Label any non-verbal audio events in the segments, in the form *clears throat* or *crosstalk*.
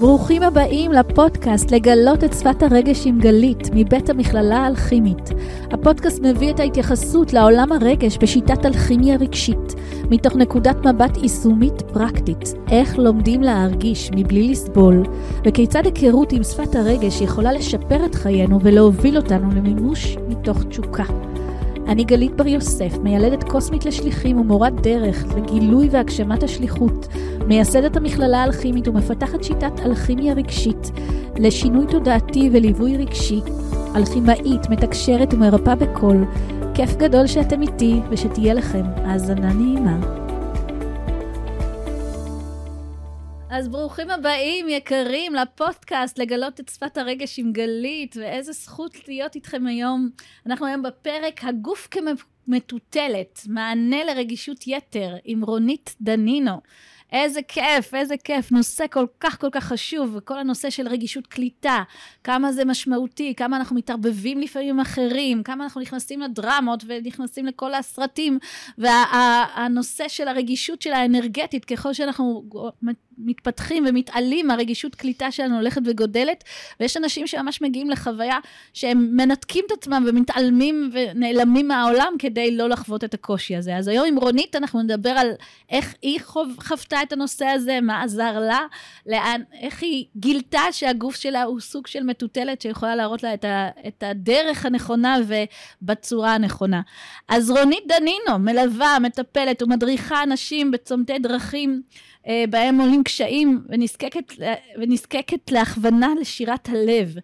ברוכים הבאים לפודקאסט לגלות את שפת הרגש עם גלית, מבית המכללה האלכימית. הפודקאסט מביא את ההתייחסות לעולם הרגש בשיטת אלכימיה רגשית, מתוך נקודת מבט יישומית פרקטית, איך לומדים להרגיש מבלי לסבול, וכיצד היכרות עם שפת הרגש יכולה לשפר את חיינו ולהוביל אותנו למימוש מתוך תשוקה. אני גלית בר יוסף, מיילדת קוסמית לשליחים ומורת דרך לגילוי והגשמת השליחות, מייסדת המכללה האלכימית ומפתחת שיטת אלכימיה רגשית לשינוי תודעתי וליווי רגשי, אלכימאית, מתקשרת ומרפאה בקול. כיף גדול שאתם איתי ושתהיה לכם האזנה נעימה. אז ברוכים הבאים, יקרים, לפודקאסט לגלות את שפת הרגש עם גלית, ואיזה זכות להיות איתכם היום. אנחנו היום בפרק הגוף כמטוטלת, מענה לרגישות יתר, עם רונית דנינו. איזה כיף, איזה כיף. נושא כל כך כל כך חשוב, וכל הנושא של רגישות קליטה, כמה זה משמעותי, כמה אנחנו מתערבבים לפעמים עם אחרים, כמה אנחנו נכנסים לדרמות ונכנסים לכל הסרטים, והנושא וה, של הרגישות של האנרגטית, ככל שאנחנו מתפתחים ומתעלים, הרגישות קליטה שלנו הולכת וגודלת, ויש אנשים שממש מגיעים לחוויה שהם מנתקים את עצמם ומתעלמים ונעלמים מהעולם כדי לא לחוות את הקושי הזה. אז היום עם רונית אנחנו נדבר על איך היא חוותה את הנושא הזה, מה עזר לה, לאן, איך היא גילתה שהגוף שלה הוא סוג של מטוטלת שיכולה להראות לה את, ה, את הדרך הנכונה ובצורה הנכונה. אז רונית דנינו מלווה, מטפלת ומדריכה אנשים בצומתי דרכים. אה, בהם עולים קשיים ונזקקת, ונזקקת להכוונה לשירת הלב.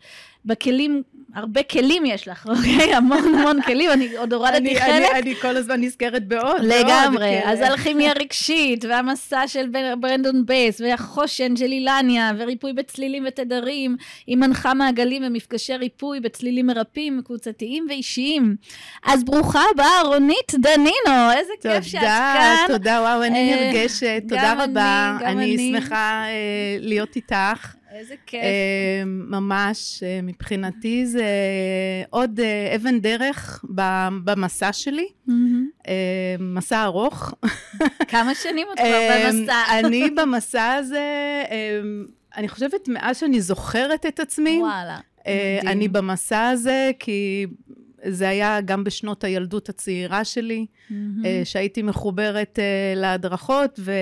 בכלים הרבה כלים יש לך, אוקיי? *laughs* המון המון כלים, אני עוד הורדתי חלק. אני, אני כל הזמן נזכרת בעוד. לגמרי. בעוד, אז אלכימיה רגשית, והמסע של ברנדון בייס, והחושן של אילניה, וריפוי בצלילים ותדרים, היא מנחה מעגלים ומפגשי ריפוי בצלילים מרפאים, קבוצתיים ואישיים. אז ברוכה הבאה, רונית דנינו, איזה תודה, כיף שאת כאן. תודה, תודה, וואו, אני אה, נרגשת, תודה רבה. אני, גם אני. אני שמחה אה, להיות איתך. איזה כיף. אה, ממש, אה, מבחינתי זה עוד אה, אבן דרך במסע שלי. מסע ארוך. כמה שנים את כבר במסע? אני במסע הזה, אני חושבת מאז שאני זוכרת את עצמי. וואלה. אני במסע הזה, כי זה היה גם בשנות הילדות הצעירה שלי, שהייתי מחוברת להדרכות, ו...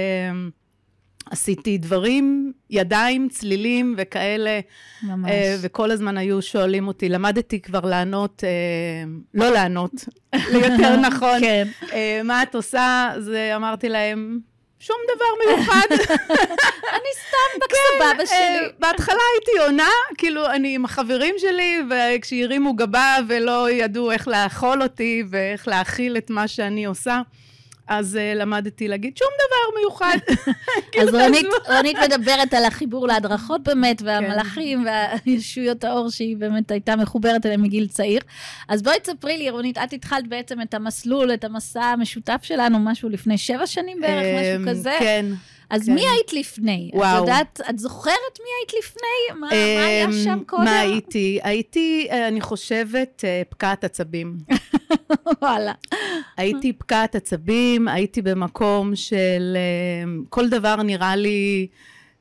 עשיתי דברים, ידיים, צלילים וכאלה. ממש. אה, וכל הזמן היו שואלים אותי, למדתי כבר לענות, אה, לא לענות, *laughs* ליותר נכון. כן. אה, מה את עושה? אז אמרתי להם, שום דבר מיוחד. *laughs* אני סתם *laughs* בסבבה כן, שלי. בהתחלה הייתי עונה, כאילו, אני עם החברים שלי, וכשהרימו גבה ולא ידעו איך לאכול אותי ואיך להכיל את מה שאני עושה. אז uh, למדתי להגיד שום דבר מיוחד. *laughs* כאילו, אז רונית, רונית מדברת על החיבור להדרכות באמת, והמלאכים, כן. והישויות האור שהיא באמת הייתה מחוברת אליהם מגיל צעיר. אז בואי תספרי לי, רונית, את התחלת בעצם את המסלול, את המסע המשותף שלנו, משהו לפני שבע שנים בערך, משהו אמ, כזה. כן. אז כן. מי היית לפני? וואו. את יודעת, את זוכרת מי היית לפני? מה, מה היה אמ, שם קודם? מה הייתי? הייתי, אה, אני חושבת, אה, פקעת עצבים. *laughs* וואלה. הייתי פקעת עצבים, הייתי במקום של אה, כל דבר נראה לי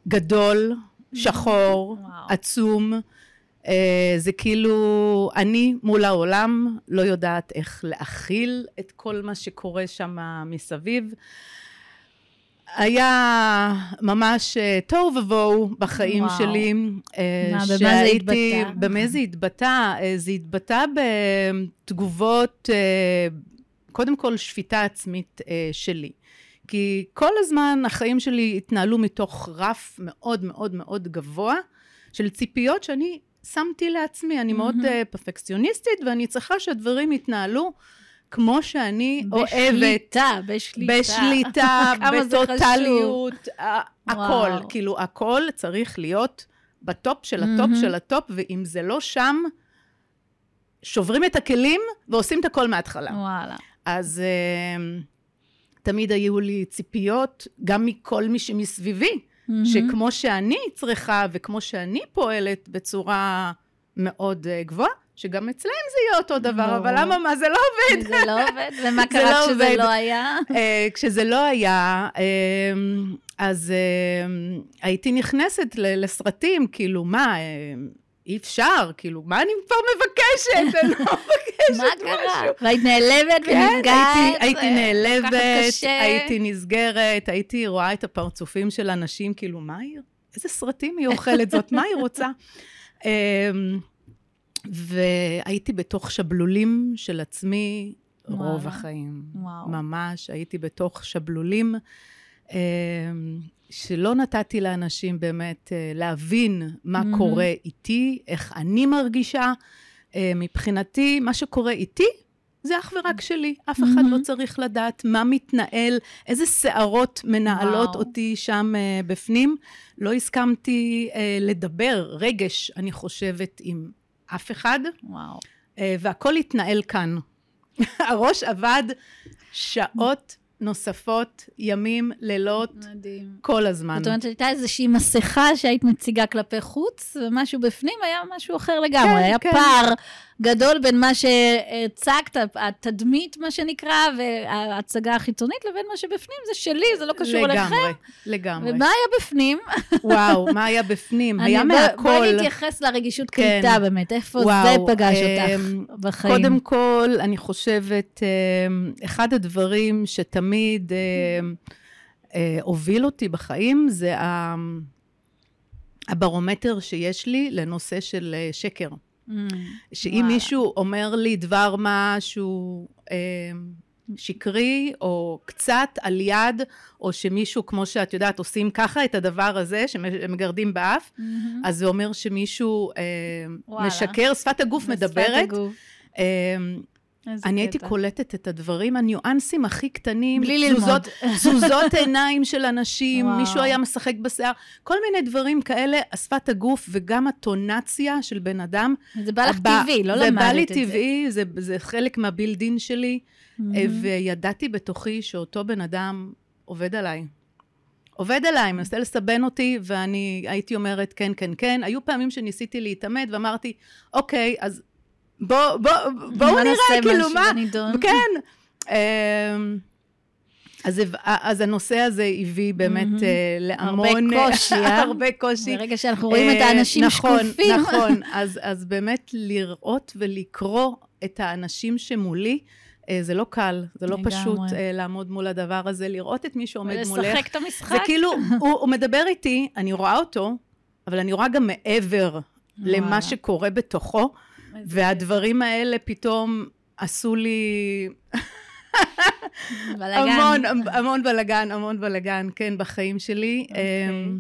גדול, שחור, עצום. זה כאילו, אני מול העולם לא יודעת איך להכיל את כל מה שקורה שם מסביב. היה ממש אה, תוהו ובוהו בחיים וואו. שלי. אה, מה, במה זה התבטא? במה זה התבטא? אה, זה התבטא בתגובות, קודם כל שפיטה עצמית שלי. כי כל הזמן החיים שלי התנהלו מתוך רף מאוד מאוד מאוד גבוה של ציפיות שאני שמתי לעצמי. אני מאוד פרפקציוניסטית ואני צריכה שהדברים יתנהלו כמו שאני בשליטה, אוהבת. בשליטה, בשליטה. *laughs* בשליטה, בטוטליות, הכל. כאילו, הכל צריך להיות בטופ של הטופ mm-hmm. של הטופ, ואם זה לא שם, שוברים את הכלים ועושים את הכל מההתחלה. וואלה. אז uh, תמיד היו לי ציפיות, גם מכל מי שמסביבי, mm-hmm. שכמו שאני צריכה וכמו שאני פועלת בצורה מאוד uh, גבוהה, שגם אצלהם זה יהיה אותו דבר, ברור. אבל למה, מה, זה לא עובד. זה לא עובד, *laughs* ומה קרה לא כשזה עובד. לא היה? אה, כשזה לא היה, אה, אז אה, הייתי נכנסת ל- לסרטים, כאילו, מה, אה, אי אפשר, כאילו, מה אני כבר מבקשת? אני לא *laughs* מבקשת מה קרה? משהו. והיית נעלבת כן, ונפגעת? הייתי, הייתי נעלבת. הייתי נסגרת, הייתי רואה את הפרצופים של אנשים, כאילו, מה היא, איזה סרטים היא אוכלת זאת, מה היא רוצה? *laughs* והייתי בתוך שבלולים של עצמי רוב וואלה. החיים. וואו. ממש, הייתי בתוך שבלולים, אמ, שלא נתתי לאנשים באמת אה, להבין מה מהמם. קורה איתי, איך אני מרגישה. אה, מבחינתי, מה שקורה איתי, זה אך ורק שלי. אף אחד מהמם. לא צריך לדעת מה מתנהל, איזה שערות מנהלות וואו. אותי שם אה, בפנים. לא הסכמתי אה, לדבר רגש, אני חושבת, עם אף אחד. וואו. אה, והכל התנהל כאן. *laughs* הראש עבד שעות נוספות, ימים, לילות, מדהים. כל הזמן. זאת אומרת, הייתה איזושהי מסכה שהיית מציגה כלפי חוץ, ומשהו בפנים היה משהו אחר לגמרי. כן, היה כן. פער גדול בין מה שהצגת, התדמית, מה שנקרא, וההצגה החיצונית, לבין מה שבפנים, זה שלי, זה לא קשור אליכם. לגמרי, לגמרי. ומה היה בפנים? וואו, מה היה בפנים? *laughs* היה מהכל. בואי נתייחס לרגישות כן. קליטה באמת, איפה וואו, זה פגש אמ, אותך בחיים? קודם כל, אני חושבת, אמ, אחד הדברים שתמיד אמ, אה, הוביל אותי בחיים, זה ה- הברומטר שיש לי לנושא של אה, שקר. Mm, שאם וואלה. מישהו אומר לי דבר מה שהוא אה, שקרי, או קצת על יד, או שמישהו, כמו שאת יודעת, עושים ככה את הדבר הזה, שמגרדים באף, מהמם. אז זה אומר שמישהו אה, וואלה. משקר, שפת הגוף מדברת. הגוף. אה, אני הייתי. קולטת את הדברים, הניואנסים הכי קטנים, בלי ללמוד. *laughs* תזוזות עיניים של אנשים, וואו. מישהו היה משחק בשיער, כל מיני דברים כאלה, שפת הגוף וגם הטונציה של בן אדם. זה בא לך טבעי, לא זה למדת בא לי את זה. טבעי, זה, זה חלק מהבילדין שלי, מהמם. אה, וידעתי בתוכי שאותו בן אדם עובד עליי. עובד עליי, מנסה לסבן אותי, ואני הייתי אומרת כן, כן, כן. היו פעמים שניסיתי להתעמת ואמרתי, אוקיי, אז בוא, בוא, בואו בוא נראה, כאילו, מה... בנידון. כן. אמ, אז, אז הנושא הזה הביא באמת. אה, להמון... הרבה קושי, אה? *laughs* הרבה קושי. ברגע שאנחנו רואים את אה, האנשים נכון, שקופים. נכון, *laughs* אז, אז באמת לראות ולקרוא את האנשים שמולי, אה, זה לא קל, זה לא. פשוט אה, לעמוד מול הדבר הזה, לראות את מי שעומד מולך. ולשחק את המשחק. זה כאילו, *laughs* הוא, הוא מדבר איתי, אני רואה אותו, אבל אני רואה גם מעבר. למה שקורה בתוכו, והדברים האלה פתאום עשו לי בלאגן. המון, המון בלאגן, המון בלאגן, כן, בחיים שלי. אוקיי. אמ,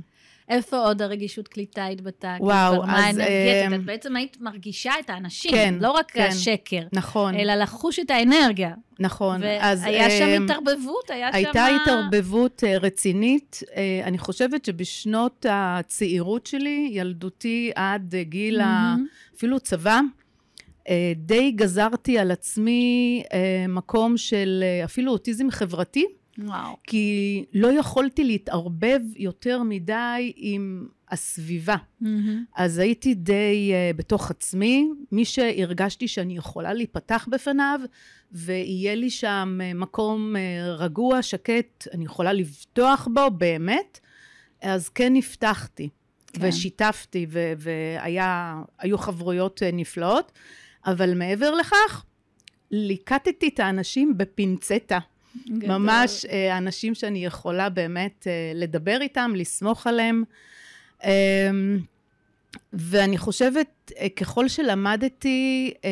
איפה עוד הרגישות קליטה התבטאה? כאילו, וואו, אז, האנרגטית, אה, את בעצם היית מרגישה את האנשים, כן, לא רק כן. השקר, נכון, אלא לחוש את האנרגיה. נכון. והיה שם אמ, התערבבות, היה שם... הייתה התערבבות אה, רצינית. אה, אני חושבת שבשנות הצעירות שלי, ילדותי עד גיל ה... אפילו צבא, די גזרתי על עצמי אה, מקום של אה, אפילו אוטיזם חברתי, וואו. כי לא יכולתי להתערבב יותר מדי עם הסביבה. מהמם. אז הייתי די uh, בתוך עצמי, מי שהרגשתי שאני יכולה להיפתח בפניו, ויהיה לי שם uh, מקום uh, רגוע, שקט, אני יכולה לבטוח בו באמת, אז כן נפתחתי, כן. ושיתפתי, והיו חברויות uh, נפלאות, אבל מעבר לכך, ליקטתי את האנשים בפינצטה. גדול. ממש אה, אנשים שאני יכולה באמת אה, לדבר איתם, לסמוך עליהם. אה, ואני חושבת, אה, ככל שלמדתי אה,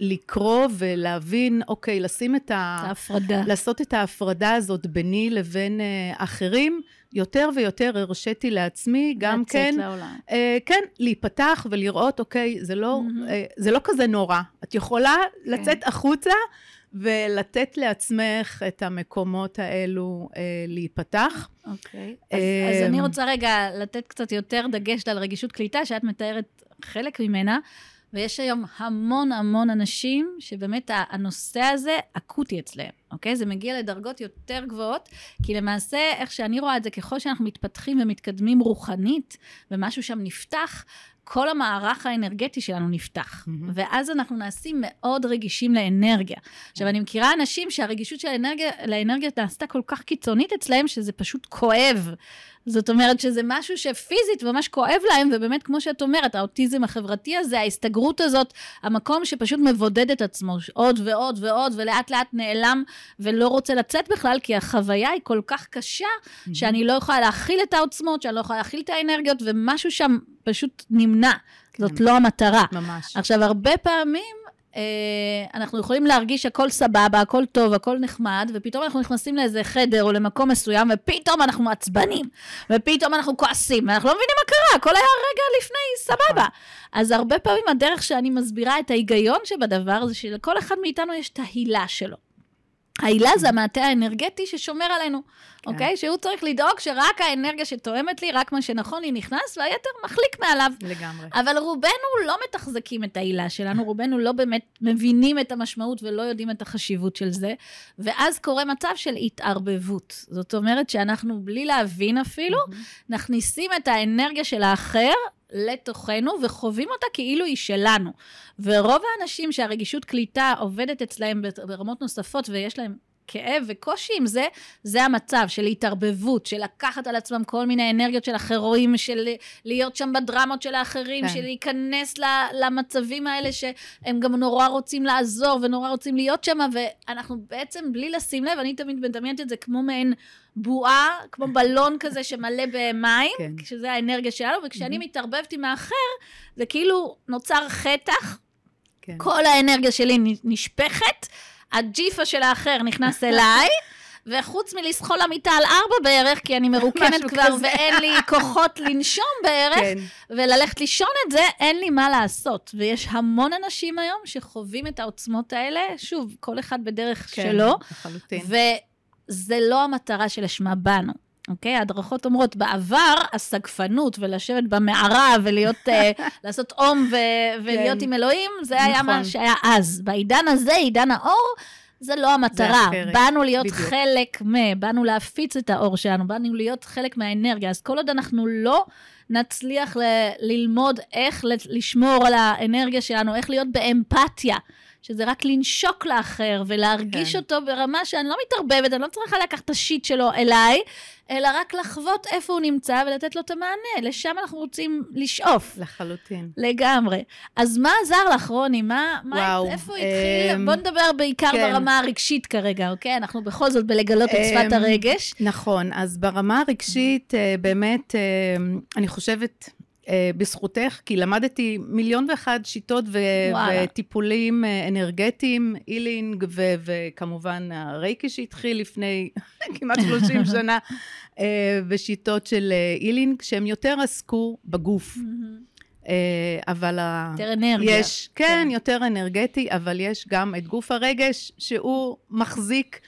לקרוא ולהבין, אוקיי, לשים את ה... ההפרדה. לעשות את ההפרדה הזאת ביני לבין אחרים, יותר ויותר הרשיתי לעצמי גם לצאת כן, לעולם. אה, כן, להיפתח ולראות, אוקיי, זה לא, מהמם. אה, זה לא כזה נורא. את יכולה כן. לצאת החוצה ולתת לעצמך את המקומות האלו אה, להיפתח. אוקיי. אז, אז אמ, אני רוצה רגע לתת קצת יותר דגש על רגישות קליטה, שאת מתארת חלק ממנה, ויש היום המון המון אנשים שבאמת הנושא הזה אקוטי אצלם, אוקיי? זה מגיע לדרגות יותר גבוהות, כי למעשה, איך שאני רואה את זה, ככל שאנחנו מתפתחים ומתקדמים רוחנית, ומשהו שם נפתח, כל המערך האנרגטי שלנו נפתח. Mm-hmm. ואז אנחנו נעשים מאוד רגישים לאנרגיה. עכשיו, אני מכירה אנשים שהרגישות של האנרגיה, לאנרגיה נעשתה כל כך קיצונית אצלהם, שזה פשוט כואב. זאת אומרת שזה משהו שפיזית ממש כואב להם, ובאמת, כמו שאת אומרת, האוטיזם החברתי הזה, ההסתגרות הזאת, המקום שפשוט מבודד את עצמו עוד ועוד ועוד, ולאט לאט נעלם ולא רוצה לצאת בכלל, כי החוויה היא כל כך קשה. שאני לא יכולה להכיל את העוצמות, שאני לא יכולה להכיל את האנרגיות, ומשהו שם פשוט נמנע. כן. זאת לא המטרה. ממש. עכשיו, הרבה פעמים אנחנו יכולים להרגיש הכל סבבה, הכל טוב, הכל נחמד, ופתאום אנחנו נכנסים לאיזה חדר או למקום מסוים, ופתאום אנחנו מעצבנים, ופתאום אנחנו כועסים, ואנחנו לא מבינים מה קרה, הכל היה רגע לפני סבבה. אז הרבה פעמים הדרך שאני מסבירה את ההיגיון שבדבר, זה שלכל אחד מאיתנו יש את ההילה שלו. ההילה זה המעטה האנרגטי ששומר עלינו, כן. אוקיי? שהוא צריך לדאוג שרק האנרגיה שתואמת לי, רק מה שנכון לי נכנס, והיתר מחליק מעליו. לגמרי. אבל רובנו לא מתחזקים את ההילה שלנו, רובנו לא באמת מבינים את המשמעות ולא יודעים את החשיבות של זה, ואז קורה מצב של התערבבות. זאת אומרת שאנחנו, בלי להבין אפילו, מכניסים את האנרגיה של האחר לתוכנו וחווים אותה כאילו היא שלנו. ורוב האנשים שהרגישות קליטה עובדת אצלהם ברמות נוספות ויש להם כאב וקושי עם זה, זה המצב של התערבבות, של לקחת על עצמם כל מיני אנרגיות של אחרים, של להיות שם בדרמות של האחרים, כן. של להיכנס למצבים האלה שהם גם נורא רוצים לעזור ונורא רוצים להיות שם, ואנחנו בעצם בלי לשים לב, אני תמיד מדמיינת את זה כמו מעין בועה, כמו בלון כזה שמלא במים, כן. שזה האנרגיה שלנו, וכשאני מתערבבת עם האחר, זה כאילו נוצר חתך, כן. כל האנרגיה שלי נשפכת. הג'יפה של האחר נכנס *laughs* אליי, וחוץ מלסחול למיטה על ארבע בערך, כי אני מרוקנת כבר כזה. ואין לי *laughs* כוחות לנשום בערך, כן. וללכת לישון את זה, אין לי מה לעשות. ויש המון אנשים היום שחווים את העוצמות האלה, שוב, כל אחד בדרך כן, שלו. כן, לחלוטין. וזה לא המטרה שלשמה באנו. אוקיי? ההדרכות אומרות, בעבר הסגפנות ולשבת במערה ולהיות, uh, *laughs* לעשות אום ו- ולהיות כן. עם אלוהים, זה נכון. היה מה נכון. שהיה אז. בעידן הזה, עידן האור, זה לא המטרה. זה באנו להיות בדיוק. חלק מ... באנו להפיץ את האור שלנו, באנו להיות חלק מהאנרגיה. אז כל עוד אנחנו לא נצליח ל- ללמוד איך לשמור על האנרגיה שלנו, איך להיות באמפתיה. שזה רק לנשוק לאחר ולהרגיש כן. אותו ברמה שאני לא מתערבבת, אני לא צריכה לקחת את השיט שלו אליי, אלא רק לחוות איפה הוא נמצא ולתת לו את המענה. לשם אנחנו רוצים לשאוף. לחלוטין. לגמרי. אז מה עזר לך, רוני? מה, וואו. מה, איפה התחיל? אמ, בוא נדבר בעיקר כן. ברמה הרגשית כרגע, אוקיי? אנחנו בכל זאת בלגלות את שפת אמ, הרגש. נכון. אז ברמה הרגשית, אה, באמת, אה, אני חושבת... uh, בזכותך, כי למדתי מיליון ואחד שיטות ו- וטיפולים uh, אנרגטיים, אילינג, ו- וכמובן הרייקי שהתחיל לפני *laughs* כמעט 30 *laughs* שנה, uh, ושיטות של אילינג, שהם יותר עסקו בגוף. Uh, אבל יותר אנרגיה. יש, כן, כן, יותר אנרגטי, אבל יש גם את גוף הרגש, שהוא מחזיק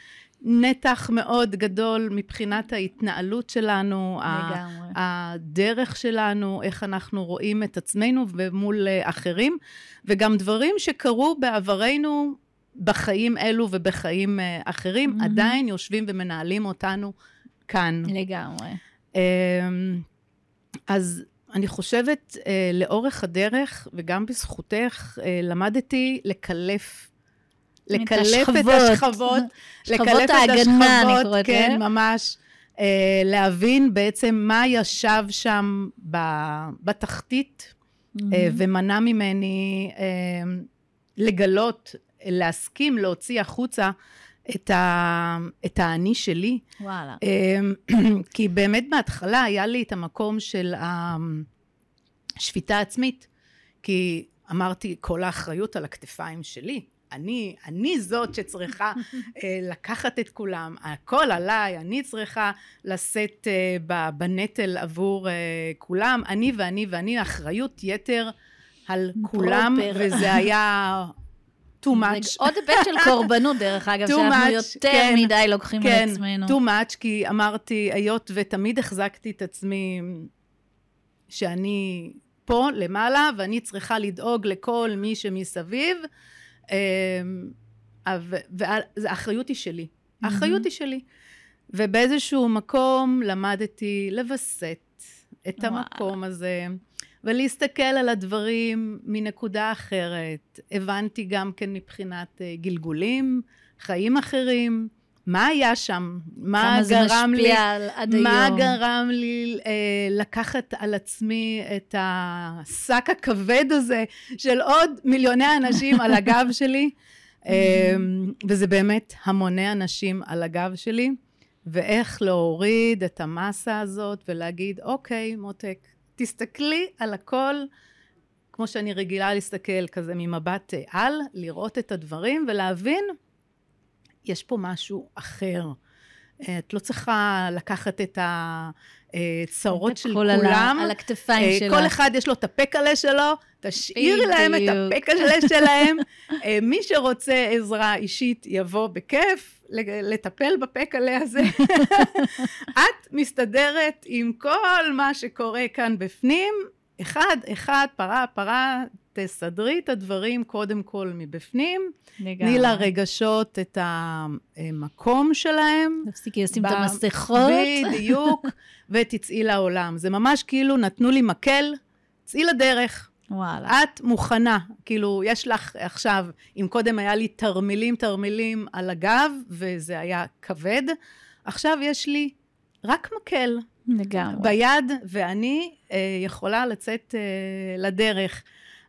נתח מאוד גדול מבחינת ההתנהלות שלנו, לגמרי. הדרך שלנו, איך אנחנו רואים את עצמנו ומול אה, אחרים, וגם דברים שקרו בעברנו בחיים אלו ובחיים אה, אחרים, mm-hmm. עדיין יושבים ומנהלים אותנו כאן. לגמרי. אמ, אז אני חושבת, אה, לאורך הדרך, וגם בזכותך, למדתי לקלף לקלף את השכבות, *laughs* לקלף את ההגנה, אני קוראת כן, להם. ממש. אה, להבין בעצם מה ישב שם ב, בתחתית, mm-hmm. אה, ומנע ממני אה, לגלות, להסכים להוציא החוצה את, ה, את האני שלי. וואלה. *clears throat* כי באמת בהתחלה היה לי את המקום של השפיטה העצמית, כי אמרתי, כל האחריות על הכתפיים שלי. אני, אני זאת שצריכה *laughs* אה, לקחת את כולם, הכל עליי, אני צריכה לשאת אה, בנטל עבור אה, כולם, אני ואני ואני, אחריות יתר על כולם, וזה היה... too *laughs* much. עוד היבט של קורבנות, דרך אגב, שאנחנו much, יותר כן, מדי לוקחים כן, לעצמנו. כן, too much, כי אמרתי, היות ותמיד החזקתי את עצמי שאני פה למעלה, ואני צריכה לדאוג לכל מי שמסביב, והאחריות היא שלי. האחריות היא שלי. ובאיזשהו מקום למדתי לווסת את המקום הזה, ולהסתכל על הדברים מנקודה אחרת. הבנתי גם כן מבחינת אה, גלגולים, חיים אחרים. מה היה שם? מה גרם לי... על עד מה היום? גרם לי אה, לקחת על עצמי את השק הכבד הזה של עוד מיליוני אנשים על הגב *laughs* שלי? אה, וזה באמת המוני אנשים על הגב שלי. ואיך להוריד את המסה הזאת ולהגיד, אוקיי, מותק, תסתכלי על הכל כמו שאני רגילה להסתכל כזה ממבט על, לראות את הדברים ולהבין, יש פה משהו אחר. את לא צריכה לקחת את הצרות של כולם. על, על הכתפיים אה, שלך. כל אחד יש לו את הפקלה שלו, תשאירי להם את הפקלה שלהם. אה, מי שרוצה עזרה אישית יבוא בכיף לטפל בפקלה הזה. *laughs* את מסתדרת עם כל מה שקורה כאן בפנים, אחד, אחד, פרה, פרה, תסדרי את הדברים קודם כל מבפנים. לגמרי. תני לרגשות את המקום שלהם. תפסיקי לשים את המסכות. בדיוק, *laughs* ותצאי לעולם. זה ממש כאילו נתנו לי מקל, צאי לדרך. וואלה. את מוכנה, כאילו, יש לך עכשיו, אם קודם היה לי תרמילים תרמילים על הגב, וזה היה כבד, עכשיו יש לי רק מקל. לגמרי. ביד, ואני אה, יכולה לצאת אה, לדרך.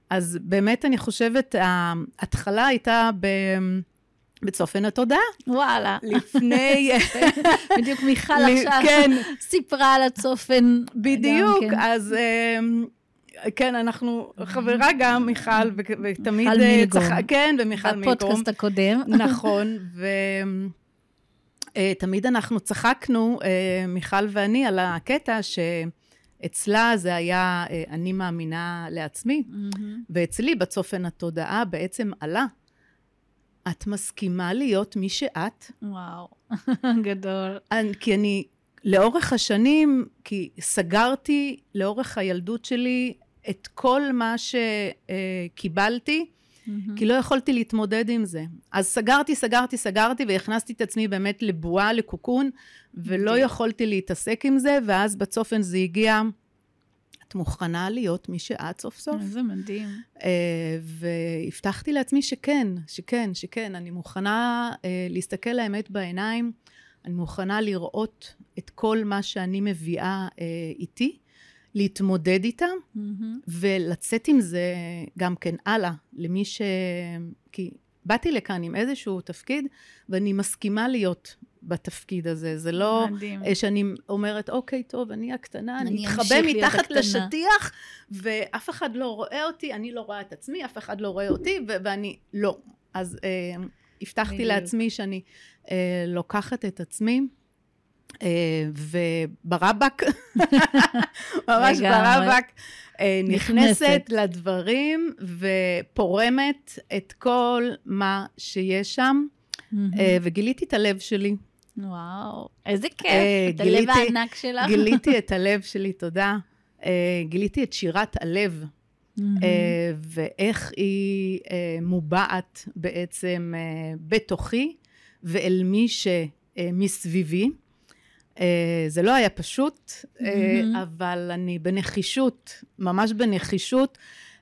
אז באמת אני חושבת, ההתחלה הייתה ב... בצופן התודעה. וואלה. לפני... *laughs* בדיוק מיכל עכשיו כן. סיפרה על הצופן. בדיוק, כן. אז אמ, כן, אנחנו חברה גם, מיכל, ותמיד... מיכל מילגרום. כן, ומיכל מילגרום. בפודקאסט הקודם. *laughs* נכון, ותמיד אה, אנחנו צחקנו, אה, מיכל ואני, על הקטע ש... אצלה זה היה אה, אני מאמינה לעצמי, mm-hmm. ואצלי בצופן התודעה בעצם עלה. את מסכימה להיות מי שאת? וואו, *laughs* גדול. אני, כי אני, לאורך השנים, כי סגרתי לאורך הילדות שלי את כל מה שקיבלתי, mm-hmm. כי לא יכולתי להתמודד עם זה. אז סגרתי, סגרתי, סגרתי, והכנסתי את עצמי באמת לבועה, לקוקון, ולא okay. יכולתי להתעסק עם זה, ואז בצופן זה הגיע, את מוכנה להיות מי שאת סוף סוף? איזה מדהים. Uh, והבטחתי לעצמי שכן, שכן, שכן, אני מוכנה uh, להסתכל לאמת בעיניים, אני מוכנה לראות את כל מה שאני מביאה uh, איתי, להתמודד איתה, mm-hmm. ולצאת עם זה גם כן הלאה, למי ש... כי באתי לכאן עם איזשהו תפקיד, ואני מסכימה להיות בתפקיד הזה. זה לא מדהים. שאני אומרת, אוקיי, טוב, אני הקטנה, אני אתחבא מתחת לשטיח, ואף אחד לא רואה אותי, אני לא רואה את עצמי, אף אחד לא רואה אותי, ו- ואני לא. אז אה, הבטחתי בדיוק. לעצמי שאני אה, לוקחת את עצמי. אה, וברבק, *laughs* ממש ברבק, אה, נכנסת לדברים ופורמת את כל מה שיש שם, אה, וגיליתי את הלב שלי. וואו, איזה כיף, את הלב הענק שלך. גיליתי את הלב שלי, תודה. גיליתי את שירת הלב, ואיך היא מובעת בעצם בתוכי ואל מי שמסביבי. אה, זה לא היה פשוט, mm-hmm. אבל אני בנחישות, ממש בנחישות.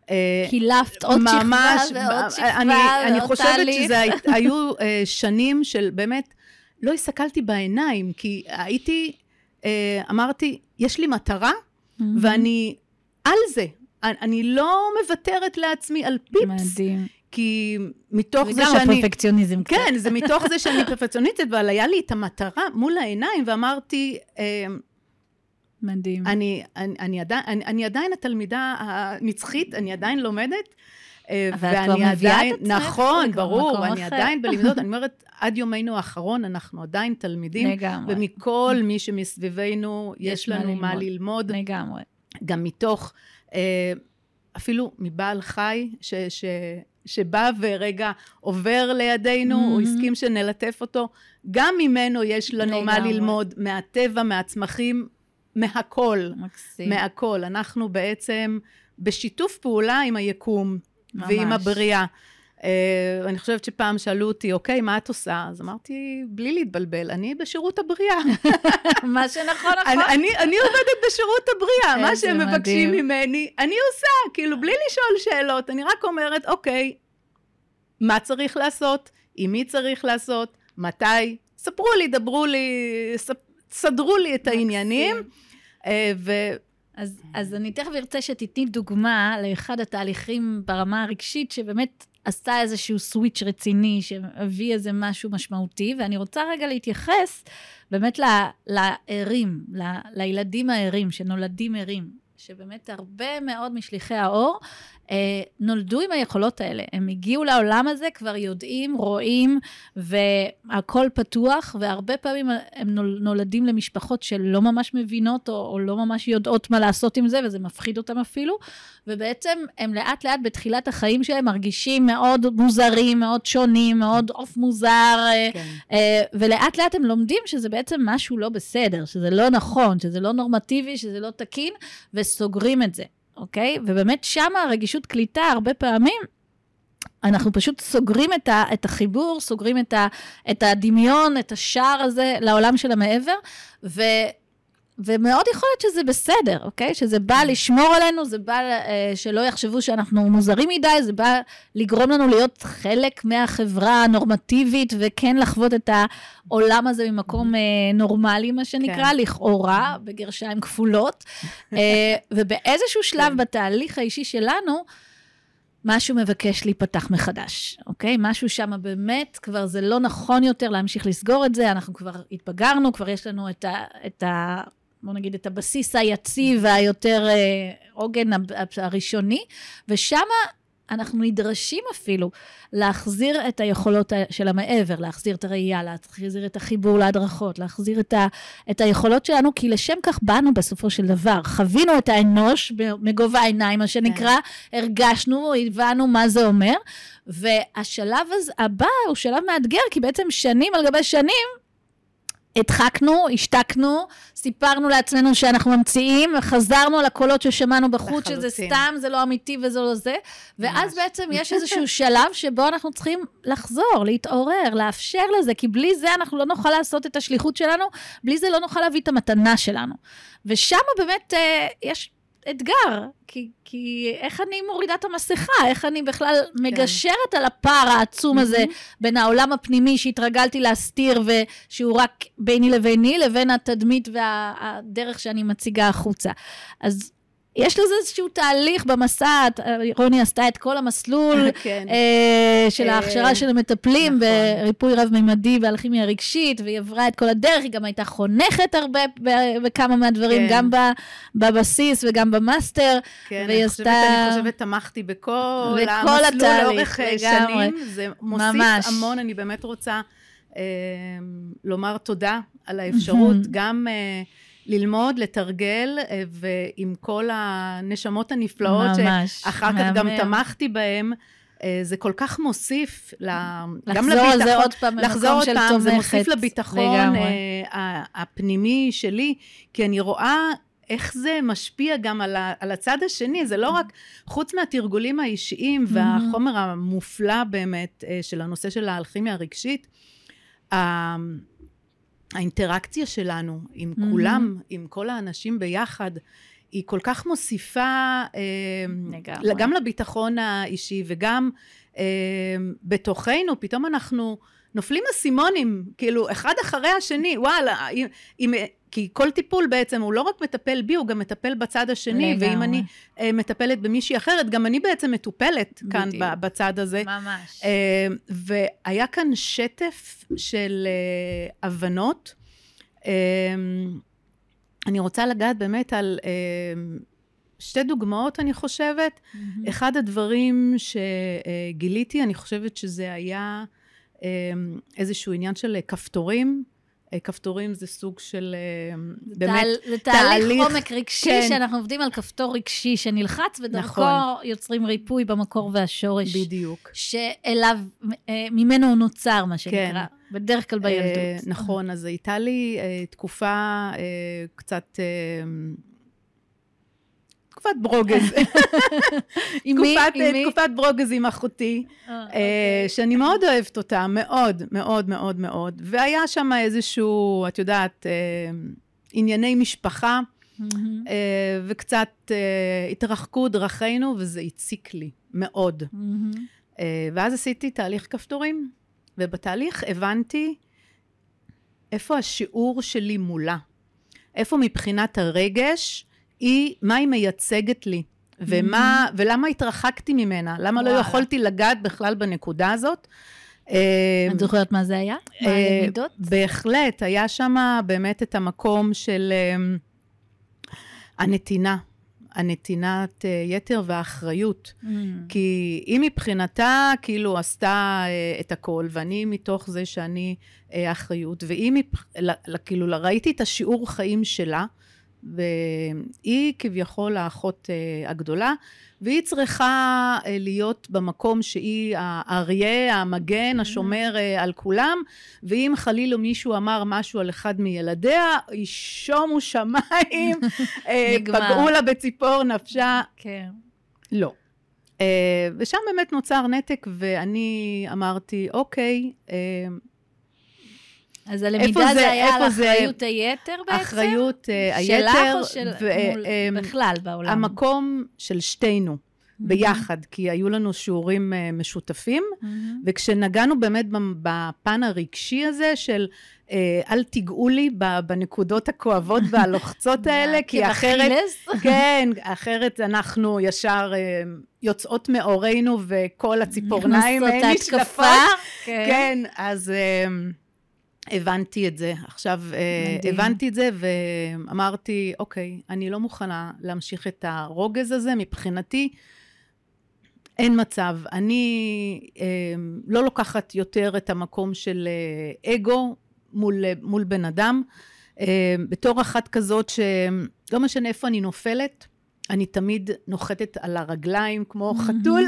אה, קילפת עוד ממש, שכבה ועוד שכבה אני, ועוד אני חושבת שזה היו שנים של באמת, לא הסתכלתי בעיניים, כי הייתי, אמרתי, יש לי מטרה. ואני על זה. אני לא מוותרת לעצמי על פיפס. מדהים. כי מתוך זה, זה שאני... זה גם הפרפקציוניזם. כן, זה מתוך זה שאני פרפקציוניסטית, אבל היה לי את המטרה מול העיניים, ואמרתי... אמ, מדהים. אני, אני, אני, עדיין, אני, אני עדיין התלמידה הנצחית, אני עדיין לומדת. אה, אבל את כבר מביאה את עצמך. נכון, ברור, אני אחר. עדיין בלימדות. אני אומרת, עד יומנו האחרון אנחנו עדיין תלמידים. לגמרי. ומכל מי שמסביבנו, יש, יש לנו מה ללמוד. ללמוד. לגמרי. גם מתוך, אה, אפילו מבעל חי, ש... ש שבא ורגע עובר לידינו, mm-hmm. הוא הסכים שנלטף אותו, גם ממנו יש לנו מה ללמוד, מהטבע, מהצמחים, מהכל. מקסים. מהכל. אנחנו בעצם בשיתוף פעולה עם היקום ממש. ועם הבריאה. Uh, Uh, אני חושבת שפעם שאלו אותי, אוקיי, מה את עושה? אז אמרתי, בלי להתבלבל, אני בשירות הבריאה. *laughs* מה שנכון, נכון. אני, אני, אני עובדת בשירות הבריאה, מה שהם. מבקשים ממני, אני עושה, כאילו, בלי לשאול שאלות. אני רק אומרת, אוקיי, מה צריך לעשות? עם מי צריך לעשות? מתי? ספרו לי, דברו לי, סדרו לי את העניינים. אה, ו... אז, אז אני תכף ארצה שתתני דוגמה לאחד התהליכים ברמה הרגשית, שבאמת עשה איזשהו סוויץ' רציני, שהביא איזה משהו משמעותי, ואני רוצה רגע להתייחס באמת לערים, ל, לילדים הערים, שנולדים ערים. שבאמת הרבה מאוד משליחי האור נולדו עם היכולות האלה. הם הגיעו לעולם הזה, כבר יודעים, רואים, והכול פתוח, והרבה פעמים הם נולדים למשפחות שלא ממש מבינות, או, או לא ממש יודעות מה לעשות עם זה, וזה מפחיד אותם אפילו. ובעצם הם לאט לאט בתחילת החיים שלהם מרגישים מאוד מוזרים, מאוד שונים, מאוד עוף מוזר, אה, כן. אה, ולאט לאט הם לומדים שזה בעצם משהו לא בסדר, שזה לא נכון, שזה לא נורמטיבי, שזה לא תקין, וסוגרים את זה. אוקיי? ובאמת שם הרגישות קליטה, הרבה פעמים, אנחנו פשוט סוגרים את, ה, את החיבור, סוגרים את, ה, את הדמיון, את השער הזה לעולם של המעבר, ו... ומאוד יכול להיות שזה בסדר, אוקיי? שזה בא כן. לשמור עלינו, זה בא אה, שלא יחשבו שאנחנו מוזרים מדי, זה בא לגרום לנו להיות חלק מהחברה הנורמטיבית, וכן לחוות את העולם הזה ממקום אה, נורמלי, מה שנקרא, כן. לכאורה, בגרשיים כפולות. *laughs* אה, ובאיזשהו שלב כן. בתהליך האישי שלנו, משהו מבקש להיפתח מחדש, אוקיי? משהו שם באמת, כבר זה לא נכון יותר להמשיך לסגור את זה, אנחנו כבר התבגרנו, כבר יש לנו את ה... את ה בוא נגיד, את הבסיס היציב והיותר אה, עוגן הראשוני, ושם אנחנו נדרשים אפילו להחזיר את היכולות של המעבר, להחזיר את הראייה, להחזיר את החיבור להדרכות, להחזיר את, ה, את היכולות שלנו, כי לשם כך באנו בסופו של דבר. חווינו את האנוש מגובה העיניים, מה שנקרא, כן. הרגשנו, הבנו מה זה אומר, והשלב הבא הוא שלב מאתגר, כי בעצם שנים על גבי שנים, הדחקנו, השתקנו, סיפרנו לעצמנו שאנחנו ממציאים, וחזרנו לקולות ששמענו בחוץ, שזה סתם, זה לא אמיתי וזה לא זה. ואז ממש. בעצם יש איזשהו שלב שבו אנחנו צריכים לחזור, להתעורר, לאפשר לזה, כי בלי זה אנחנו לא נוכל לעשות את השליחות שלנו, בלי זה לא נוכל להביא את המתנה שלנו. ושם באמת אה, יש אתגר, כי, כי איך אני מורידה את המסכה, איך אני בכלל כן. מגשרת על הפער העצום הזה mm-hmm. בין העולם הפנימי שהתרגלתי להסתיר ושהוא רק ביני לביני, לבין התדמית והדרך שאני מציגה החוצה. אז יש לזה איזשהו תהליך במסע, רוני עשתה את כל המסלול *laughs* כן. אה, של אה, ההכשרה של המטפלים נכון. בריפוי רב-מימדי ואלכימיה רגשית, והיא עברה את כל הדרך, היא גם הייתה חונכת הרבה בכמה מהדברים, כן. גם בבסיס וגם במאסטר, כן, והיא עשתה... אני חושבת, תמכתי בכל המסלול התהליך, לאורך אה, לגמרי. שנים, זה מוסיף ממש. המון, אני באמת רוצה אה, לומר תודה על האפשרות, גם... אה, ללמוד, לתרגל, אה, ועם כל הנשמות הנפלאות, ממש, שאחר כך גם תמכתי בהן, אה, זה כל כך מוסיף ל... גם לביטחון, לחזור על זה עוד פעם במקום של תומכת. זה מוסיף לביטחון. אה, הפנימי שלי, כי אני רואה איך זה משפיע גם על, ה, על הצד השני, זה לא רק, חוץ מהתרגולים האישיים והחומר המופלא באמת של הנושא של האלכימיה הרגשית, האינטראקציה שלנו עם mm-hmm. כולם, עם כל האנשים ביחד, היא כל כך מוסיפה אה, גם לביטחון האישי וגם אה, בתוכנו, פתאום אנחנו נופלים אסימונים, כאילו, אחד אחרי השני, וואלה, אם, אם, כי כל טיפול בעצם הוא לא רק מטפל בי, הוא גם מטפל בצד השני, לגמרי. ואם אני uh, מטפלת במישהי אחרת, גם אני בעצם מטופלת בדיוק. כאן בצד הזה. ממש. Uh, והיה כאן שטף של uh, הבנות. Uh, אני רוצה לגעת באמת על uh, שתי דוגמאות, אני חושבת. Mm-hmm. אחד הדברים שגיליתי, אני חושבת שזה היה איזשהו עניין של כפתורים. אה, כפתורים זה סוג של אה, באמת זה תהליך עומק רגשי, כן. שאנחנו עובדים על כפתור רגשי שנלחץ, ודרכו נכון. יוצרים ריפוי במקור והשורש. בדיוק. שאליו, אה, ממנו הוא נוצר, מה שנקרא. כן. בדרך כלל בילדות. נכון, אז הייתה לי תקופה קצת... תקופת ברוגז. *laughs* עם מי? תקופת, ברוגז עם אחותי, אה, אה, אוקיי. שאני מאוד אוהבת אותה, מאוד, מאוד, מאוד, מאוד. והיה שם איזשהו, את יודעת, אה, ענייני משפחה, וקצת התרחקו דרכינו, וזה הציק לי מאוד. ואז עשיתי תהליך כפתורים, ובתהליך הבנתי איפה השיעור שלי מולה. איפה מבחינת הרגש, היא, מה היא מייצגת לי, ומה, ולמה התרחקתי ממנה, למה לא וואלה. יכולתי לגעת בכלל בנקודה הזאת. אה, את זוכרת מה זה היה? מה אה, הלמידות? בהחלט, היה שם באמת את המקום של אה, הנתינה, הנתינת אה, יתר והאחריות. מהמם. כי היא מבחינתה כאילו עשתה אה, את הכל, ואני מתוך זה שאני אה, אחריות, והיא מבח... כאילו ראיתי את השיעור חיים שלה, והיא כביכול האחות אה, הגדולה, והיא צריכה אה, להיות במקום שהיא האריה, המגן, השומר אה, על כולם, ואם חלילה מישהו אמר משהו על אחד מילדיה, שומו שמיים. *laughs* פגעו לה בציפור נפשה, כן. לא. ושם באמת נוצר נתק, ואני אמרתי, אוקיי, אז הלמידה זה- זה היה על איפה זה- אחריות היתר בעצם? אחריות uh, שלך היתר, או של... ו- מול- אמ, בכלל בעולם? המקום של שתינו, ביחד, כי היו לנו שיעורים uh, משותפים, מהמם. וכשנגענו באמת בפן הרגשי הזה של uh, אל תיגעו לי בנקודות הכואבות *laughs* והלוחצות האלה, כי אחרת... *laughs* כן, אחרת אנחנו ישר אה, יוצאות מאורנו וכל הציפורניים נכנסות אה, להתקפה? נשלפות. כן. כן, אז אה, הבנתי את זה. עכשיו, אה, מדהים. הבנתי את זה ואמרתי, אוקיי, אני לא מוכנה להמשיך את הרוגז הזה. מבחינתי, אין מצב. אני אה, לא לוקחת יותר את המקום של אה, אגו מול, מול בן אדם. אה, בתור אחת כזאת שלא משנה איפה אני נופלת, אני תמיד נוחתת על הרגליים כמו חתול.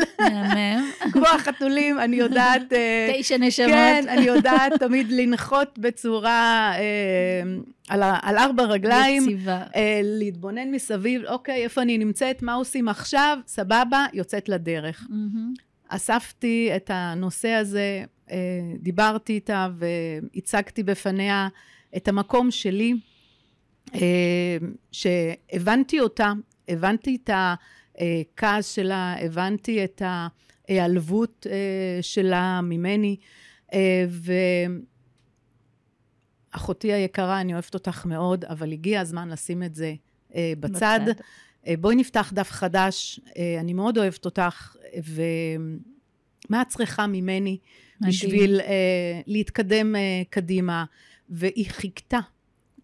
*laughs* כמו החתולים, אני יודעת... אה, תשע נשמות. כן, אני יודעת תמיד לנחות בצורה אה, על, ארבע רגליים, יציבה. אה, להתבונן מסביב, אוקיי, איפה אני נמצאת, מה עושים עכשיו, סבבה, יוצאת לדרך. אספתי את הנושא הזה, דיברתי איתה והצגתי בפניה את המקום שלי, שהבנתי אותה, הבנתי את הכעס שלה, הבנתי את ההיעלבות אה, שלה ממני, אה, ואחותי היקרה, אני אוהבת אותך מאוד, אבל הגיע הזמן לשים את זה אה, בצד. בצד. בואי נפתח דף חדש, אני מאוד אוהבת אותך, ומה את צריכה ממני מדהים. בשביל אה, להתקדם אה, קדימה? והיא חיכתה.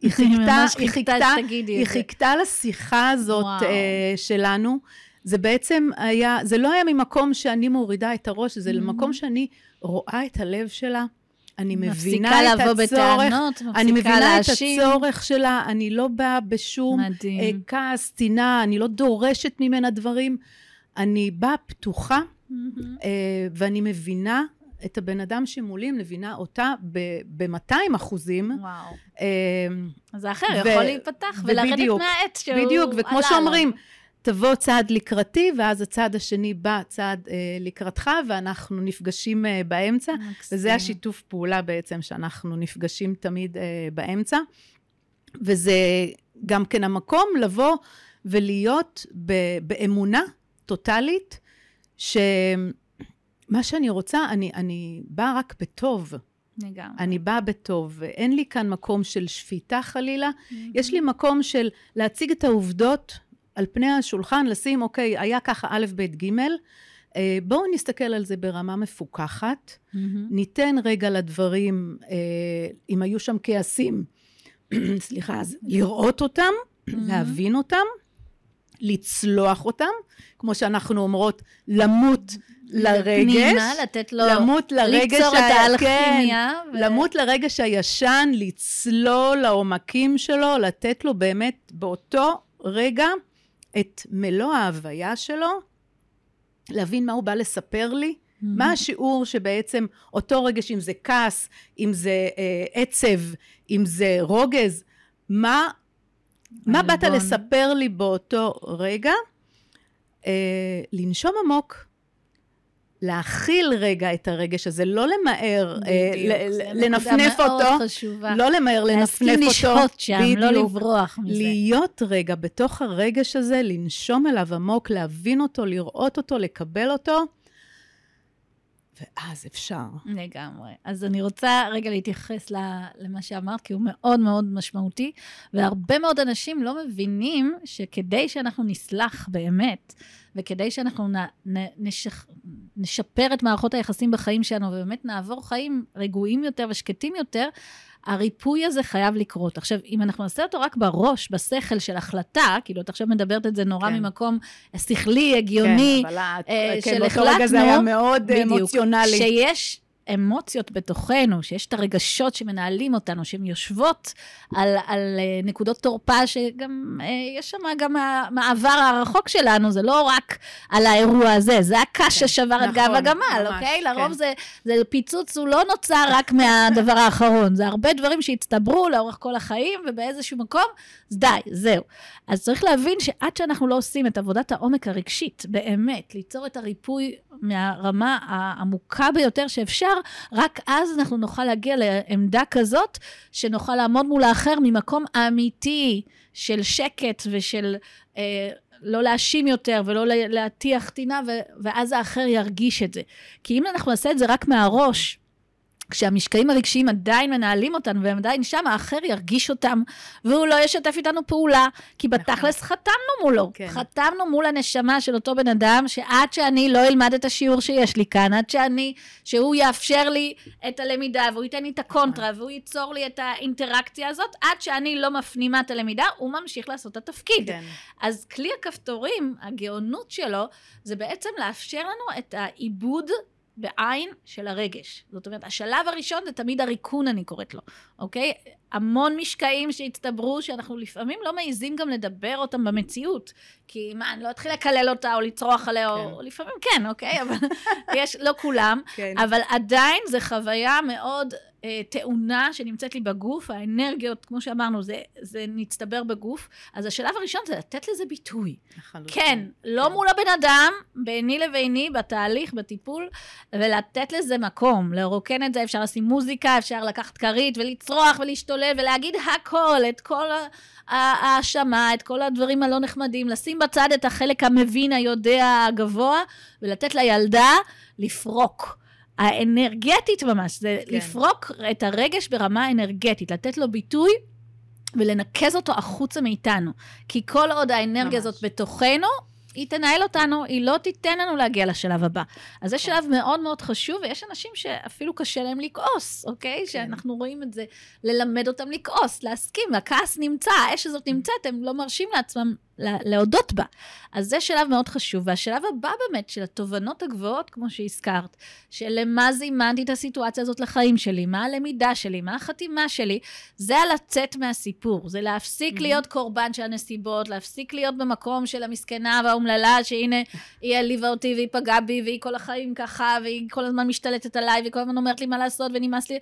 היא חיכתה, היא חיכתה היא את. חיכתה לשיחה הזאת. אה, שלנו. זה בעצם היה, זה לא היה ממקום שאני מורידה את הראש, זה Mhm. למקום שאני רואה את הלב שלה, אני מבינה מפסיקה את לבוא הצורך, בטענות, אני מפסיקה מבינה את להאשים. הצורך שלה, אני לא באה בשום אה, מדהים. כעס, טינה, אני לא דורשת ממנה דברים, אני באה פתוחה, מהמם. אה, ואני מבינה את הבן אדם שמולי, מבינה אותה ב-200 אחוזים. וואו. אז זה אחר, יכול להיפתח ולרדת ובדיוק, מהעץ שהוא בדיוק, וכמו עלה שאומרים. תבוא צעד לקראתי, ואז הצעד השני בא צעד אה, לקראתך, ואנחנו נפגשים אה, באמצע. מקסים. וזה השיתוף פעולה בעצם, שאנחנו נפגשים תמיד אה, באמצע. וזה גם כן המקום לבוא ולהיות ב- באמונה טוטאלית, שמה שאני רוצה, אני, אני באה רק בטוב. לגמרי. אני באה בטוב. אין לי כאן מקום של שפיטה חלילה, יש לי מקום של להציג את העובדות על פני השולחן, לשים, אוקיי, היה ככה א', ב', ג', אה, בואו נסתכל על זה ברמה מפוקחת, מהמם. ניתן רגע לדברים, אה, אם היו שם כעסים, *clears throat* סליחה, אז לראות אותם, להבין אותם, לצלוח אותם, כמו שאנחנו אומרות, למות לרגש, פנימה, לתת לו... למות לרגש, ליצור את האלכימיה. ו- למות לרגש הישן, לצלול לעומקים שלו, לתת לו באמת באותו רגע את מלוא ההוויה שלו, להבין מה הוא בא לספר לי, מהמם. מה השיעור שבעצם אותו רגש, אם זה כעס, אם זה אה, עצב, אם זה רוגז, מה, מה באת. לספר לי באותו רגע, אה, לנשום עמוק, להכיל רגע את הרגש הזה, לא למהר אה, לנפנף אותו. מאוד חשובה. לא למהר לנפנף אותו. להסכים לשהות שם, לא בדיוק, לא לברוח מזה. להיות רגע בתוך הרגש הזה, לנשום אליו עמוק, להבין אותו, לראות אותו, לקבל אותו. ואז אפשר. לגמרי. אז אני רוצה רגע להתייחס למה שאמרת, כי הוא מאוד מאוד משמעותי, והרבה מאוד אנשים לא מבינים שכדי שאנחנו נסלח באמת, וכדי שאנחנו נ, נ, נשח, נשפר את מערכות היחסים בחיים שלנו, ובאמת נעבור חיים רגועים יותר ושקטים יותר, הריפוי הזה חייב לקרות. עכשיו, אם אנחנו נעשה אותו רק בראש, בשכל של החלטה, כאילו, את עכשיו מדברת את זה נורא כן. ממקום שכלי, הגיוני, כן, אבל אה, כן, באותו רגע זה היה מאוד בדיוק, אמוציונלי. שיש אמוציות בתוכנו, שיש את הרגשות שמנהלים אותנו, שהן יושבות על, על אה, נקודות תורפה, שגם אה, יש שם גם מהעבר הרחוק שלנו, זה לא רק על האירוע הזה, זה הקש כן, ששבר נכון, את גב הגמל, ממש, אוקיי? כן. לרוב זה, זה פיצוץ, הוא לא נוצר רק מהדבר האחרון, זה הרבה דברים שהצטברו לאורך כל החיים, ובאיזשהו מקום, אז די, זהו. אז צריך להבין שעד שאנחנו לא עושים את עבודת העומק הרגשית, באמת, ליצור את הריפוי מהרמה העמוקה ביותר שאפשר, רק אז אנחנו נוכל להגיע לעמדה כזאת, שנוכל לעמוד מול האחר ממקום אמיתי של שקט ושל... אה, לא להאשים יותר ולא להטיח טינה, ואז האחר ירגיש את זה. כי אם אנחנו נעשה את זה רק מהראש, כשהמשקעים הרגשיים עדיין מנהלים אותנו והם עדיין שם, האחר ירגיש אותם, והוא לא ישתף איתנו פעולה, כי נכון. בתכלס חתמנו מולו. כן. חתמנו מול הנשמה של אותו בן אדם, שעד שאני לא אלמד את השיעור שיש לי כאן, עד שאני, שהוא יאפשר לי את הלמידה, והוא ייתן לי את הקונטרה, נכון. והוא ייצור לי את האינטראקציה הזאת, עד שאני לא מפנימה את הלמידה, הוא ממשיך לעשות את התפקיד. כן. אז כלי הכפתורים, הגאונות שלו, זה בעצם לאפשר לנו את העיבוד בעין של הרגש. זאת אומרת, השלב הראשון זה תמיד הריקון, אני קוראת לו, אוקיי? המון משקעים שהצטברו, שאנחנו לפעמים לא מעיזים גם לדבר אותם במציאות. כי מה, אני לא אתחיל לקלל אותה או לצרוח עליה, כן. או לפעמים כן, אוקיי? אבל *laughs* יש, לא כולם. כן. אבל עדיין זו חוויה מאוד תאונה שנמצאת לי בגוף, האנרגיות, כמו שאמרנו, זה, זה נצטבר בגוף. אז השלב הראשון זה לתת לזה ביטוי. לחלוטין. כן, לא כן. מול הבן אדם, ביני לביני, בתהליך, בטיפול, ולתת לזה מקום, לרוקן את זה, אפשר לשים מוזיקה, אפשר לקחת כרית ולצרוח ולהשתולל ולהגיד הכל, את כל ההאשמה, את כל הדברים הלא נחמדים, לשים בצד את החלק המבין, היודע, הגבוה, ולתת לילדה לפרוק. האנרגטית ממש, זה כן. לפרוק את הרגש ברמה האנרגטית, לתת לו ביטוי ולנקז אותו החוצה מאיתנו. כי כל עוד האנרגיה ממש. הזאת בתוכנו, היא תנהל אותנו, היא לא תיתן לנו להגיע לשלב הבא. אז זה שלב מאוד מאוד חשוב, ויש אנשים שאפילו קשה להם לכעוס, אוקיי? כן. שאנחנו רואים את זה, ללמד אותם לכעוס, להסכים, הכעס נמצא, האש הזאת נמצאת, הם לא מרשים לעצמם להודות בה. אז זה שלב מאוד חשוב. והשלב הבא באמת, של התובנות הגבוהות, כמו שהזכרת, של למה זימנתי את הסיטואציה הזאת לחיים שלי, מה הלמידה שלי, מה החתימה שלי, זה הלצאת מהסיפור. זה להפסיק mm-hmm. להיות קורבן של הנסיבות, להפסיק להיות במקום של המסכנה והאומללה, שהנה, היא העליבה אותי והיא פגעה בי, והיא כל החיים ככה, והיא כל הזמן משתלטת עליי, והיא כל הזמן אומרת לי מה לעשות ונמאס לי.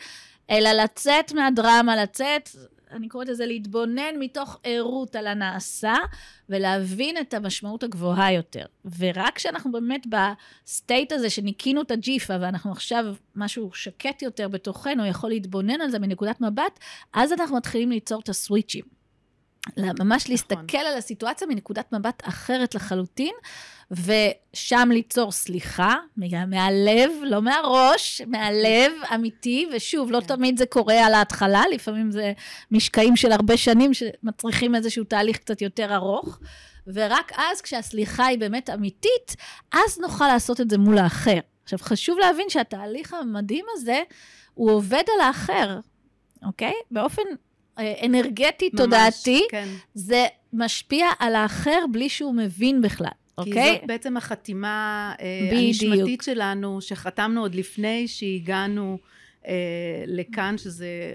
אלא לצאת מהדרמה, לצאת אני קוראת לזה להתבונן מתוך ערות על הנעשה, ולהבין את המשמעות הגבוהה יותר. ורק כשאנחנו באמת ב-state הזה שניקינו את הג'יפה, ואנחנו עכשיו משהו שקט יותר בתוכנו, יכול להתבונן על זה מנקודת מבט, אז אנחנו מתחילים ליצור את הסוויצ'ים. ממש נכון. להסתכל על הסיטואציה מנקודת מבט אחרת לחלוטין, ושם ליצור סליחה, מהלב, לא מהראש, מהלב, אמיתי, ושוב, לא כן. תמיד זה קורה על ההתחלה, לפעמים זה משקעים של הרבה שנים שמצריכים איזשהו תהליך קצת יותר ארוך. ורק אז, כשהסליחה היא באמת אמיתית, אז נוכל לעשות את זה מול האחר. עכשיו, חשוב להבין שהתהליך המדהים הזה, הוא עובד על האחר, אוקיי? באופן אנרגטי, ממש, תודעתי, כן. זה משפיע על האחר בלי שהוא מבין בכלל. אוקיי? כי זאת בעצם החתימה אה, הנשמתית שלנו, שחתמנו עוד לפני שהגענו אה, לכאן, שזה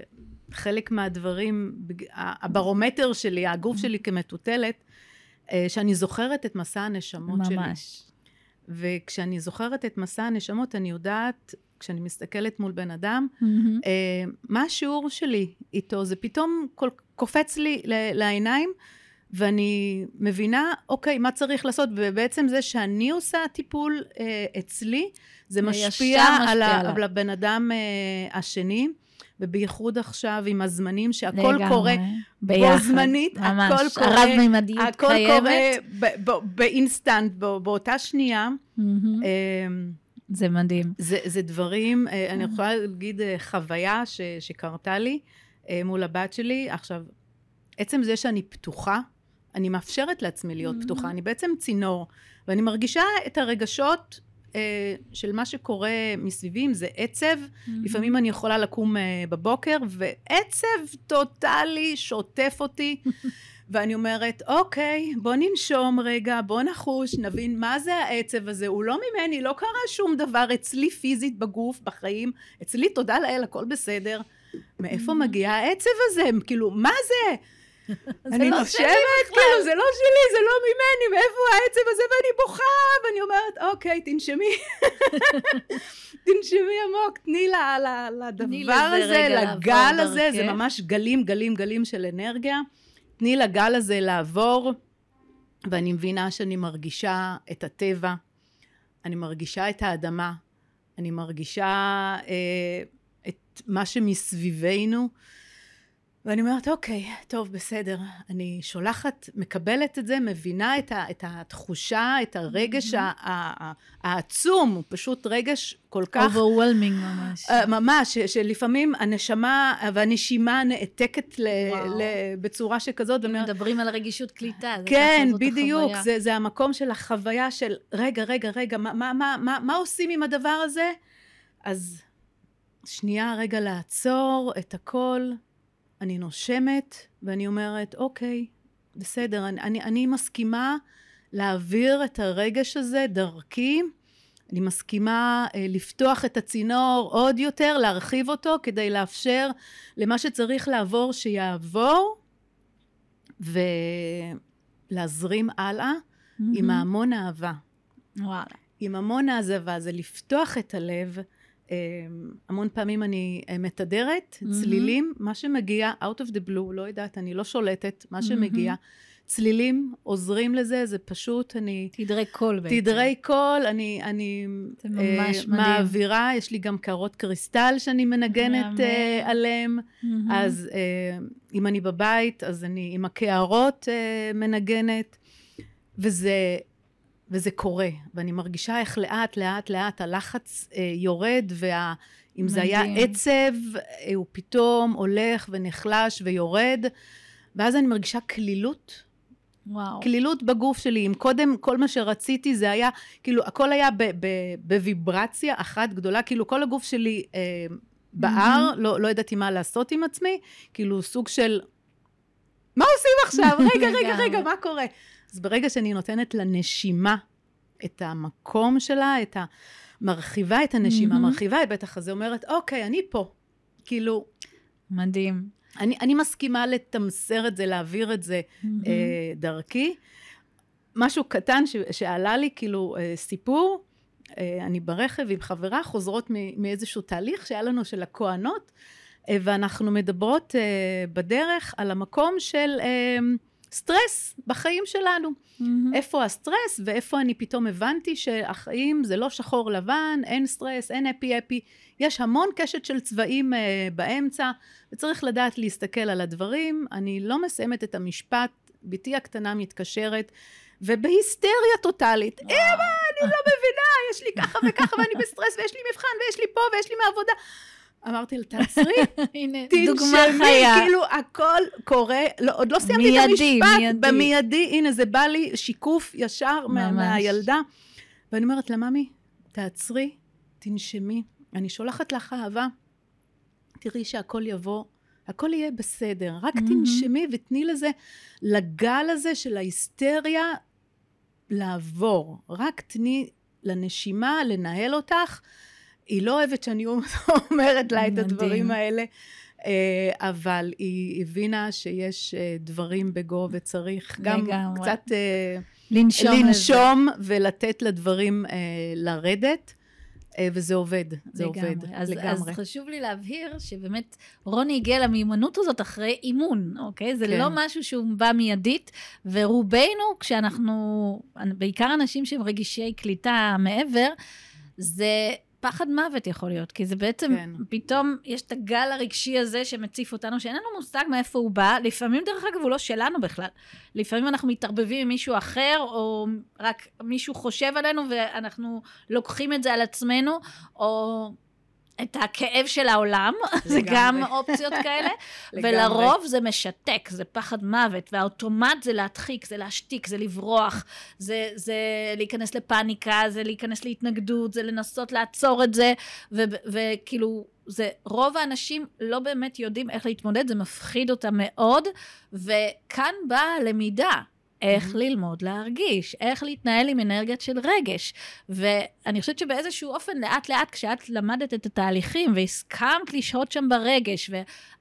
חלק מהדברים, הברומטר שלי, הגוף שלי כמטוטלת, אה, שאני זוכרת את מסע הנשמות ממש. שלי. ממש. וכשאני זוכרת את מסע הנשמות, אני יודעת, כשאני מסתכלת מול בן אדם, mm-hmm. אה, מה השיעור שלי איתו? זה פתאום קופץ לי לעיניים, ואני מבינה, אוקיי, מה צריך לעשות, ובעצם זה שאני עושה טיפול אה, אצלי, זה משפיע, משפיע על, ה. על הבן אדם אה, השני, ובייחוד עכשיו עם הזמנים שהכל לגמרי. קורה ביחד. בו זמנית, ממש. הכל קורה, הרב-ממדיות הכל קיימת. קורה ב- ב- באינסטנט, בא- באותה שנייה. מהמם. אה, זה מדהים. זה, זה דברים, אה, אני יכולה להגיד אה, חוויה ש, שקרתה לי אה, מול הבת שלי. עכשיו, עצם זה שאני פתוחה, אני מאפשרת לעצמי להיות. פתוחה, אני בעצם צינור, ואני מרגישה את הרגשות של מה שקורה מסביבי, אם זה עצב, לפעמים אני יכולה לקום אה, בבוקר, ועצב טוטאלי שוטף אותי. *laughs* ואני אומרת, אוקיי, בוא ננשום רגע, בוא נחוש, נבין מה זה העצב הזה. הוא לא ממני, לא קרה שום דבר אצלי פיזית בגוף, בחיים. אצלי, תודה לאל, הכל בסדר. מאיפה מגיע העצב הזה? כאילו, מה זה? *laughs* אני לא נושמת, כאילו, זה לא שלי, זה לא ממני, מאיפה העצב הזה? ואני בוכה, ואני אומרת, אוקיי, תנשמי. *laughs* תנשמי עמוק, תני לדבר הזה, לגל הזה, זה. ממש גלים, גלים, גלים של אנרגיה. תני לגל הזה לעבור, ואני מבינה שאני מרגישה את הטבע, אני מרגישה את האדמה, אני מרגישה אה, את מה שמסביבנו, ואני אומרת, אוקיי, טוב, בסדר. אני שולחת, מקבלת את זה, מבינה את, ה, את התחושה, את הרגש ה, העצום, הוא פשוט רגש כל כך... overwhelming ממש. אה, ממש, שלפעמים הנשמה והנשימה נעתקת ל. ל, בצורה שכזאת, מדברים על רגישות קליטה. כן, בדיוק. זה, זה המקום של החוויה של, רגע, רגע, רגע, מה, מה, מה, מה, מה עושים עם הדבר הזה? אז שנייה, רגע, לעצור את הכל, אני נושמת, ואני אומרת, אוקיי, בסדר, אני, אני, אני מסכימה להעביר את הרגש הזה דרכי, אני מסכימה אה, לפתוח את הצינור עוד יותר, להרחיב אותו, כדי לאפשר למה שצריך לעבור שיעבור, ולהזרים הלאה עם מהמם. המון אהבה. וואלה. עם המון אהבה, זה לפתוח את הלב. אה, המון פעמים אני אה, מתדרת מהמם. צלילים, מה שמגיע out of the blue, לא יודעת, אני לא שולטת, מה. שמגיע. צלילים עוזרים לזה, זה פשוט, אני... תדרי קול בעצם. תדרי קול, אני, אני זה ממש אה, מדהים. מעבירה, יש לי גם קערות קריסטל שאני מנגנת. אה, עליהם. מהמם. אז אה, אם אני בבית, אז אני עם הקערות אה, מנגנת, וזה, וזה קורה, ואני מרגישה איך לאט, לאט, לאט הלחץ אה, יורד, ואם זה היה. עצב, אה, הוא פתאום הולך ונחלש ויורד, ואז אני מרגישה קלילות. וואו. קלילות בגוף שלי. אם קודם כל מה שרציתי זה היה, כאילו, הכל היה ב- ב- בוויברציה אחת גדולה, כאילו כל הגוף שלי אה, בער, לא, לא ידעתי מה לעשות עם עצמי, כאילו סוג של, מה עושים עכשיו? *laughs* רגע, רגע. רגע, מה קורה? אז ברגע שאני נותנת לנשימה את המקום שלה, את ה... מרחיבה את הנשימה, מהמם. מרחיבה את בטח הזה, אומרת, אוקיי, אני פה. כאילו, מדהים. אני, אני מסכימה לתמסר את זה, להעביר את זה מהמם. אה, דרכי. משהו קטן ש, שעלה לי, כאילו, אה, סיפור, אה, אני ברכב עם חברה, חוזרות מ- מאיזשהו תהליך שהיה לנו של הכוהנות, אה, ואנחנו מדברות אה, בדרך על המקום של אה, סטרס בחיים שלנו. מהמם. איפה הסטרס ואיפה אני פתאום הבנתי שהחיים זה לא שחור לבן, אין סטרס, אין happy happy, יש המון קשת של צבעים אה, באמצע, וצריך לדעת להסתכל על הדברים. אני לא מסיימת את המשפט, בתי הקטנה מתקשרת, ובהיסטריה טוטאלית, אמא, אני לא מבינה, יש לי ככה וככה, ואני בסטרס, ויש לי מבחן, ויש לי פה, ויש לי מעבודה. אמרתי לה, תעצרי, *laughs* הנה, דוגמה תנשמי, חיה. כאילו הכל קורה, לא, עוד לא סיימתי את מיידי, המשפט, מיידי. במיידי, הנה זה בא לי שיקוף ישר מה. מהילדה. ואני אומרת לה, ממי, תעצרי, תנשמי, אני שולחת לך אהבה, תראי שהכל יבוא, הכל יהיה בסדר, רק מהמם. תנשמי ותני לזה, לגל הזה של ההיסטריה לעבור, רק תני לנשימה לנהל אותך. היא לא אוהבת שאני אומרת לה את. הדברים האלה, אה, אבל היא הבינה שיש אה, דברים בגו וצריך גם לגמרי. קצת אה, לנשום ולתת לדברים לרדת. וזה עובד, זה לגמרי. עובד, אז, לגמרי. אז חשוב לי להבהיר שבאמת רוני הגיע למיומנות הזאת אחרי אימון, אוקיי? זה כן. לא משהו שהוא בא מיידית, ורובנו, כשאנחנו, בעיקר אנשים שהם רגישי קליטה מעבר, זה פחד מוות יכול להיות, כי זה בעצם, כן. פתאום יש את הגל הרגשי הזה שמציף אותנו, שאין לנו מושג מאיפה הוא בא, לפעמים, דרך אגב, הוא לא שלנו בכלל. לפעמים אנחנו מתערבבים עם מישהו אחר, או רק מישהו חושב עלינו ואנחנו לוקחים את זה על עצמנו, או את הכאב של העולם, *laughs* זה. גם אופציות כאלה. *laughs* ולרוב זה משתק, זה פחד מוות, והאוטומט זה להדחיק, זה להשתיק, זה לברוח, זה, זה להיכנס לפאניקה, זה להיכנס להתנגדות, זה לנסות לעצור את זה, וכאילו, זה, רוב האנשים לא באמת יודעים איך להתמודד, זה מפחיד אותם מאוד, וכאן באה הלמידה. איך Mhm. ללמוד להרגיש, איך להתנהל עם אנרגיות של רגש. ואני חושבת שבאיזשהו אופן, לאט לאט, כשאת למדת את התהליכים והסכמת לשהות שם ברגש,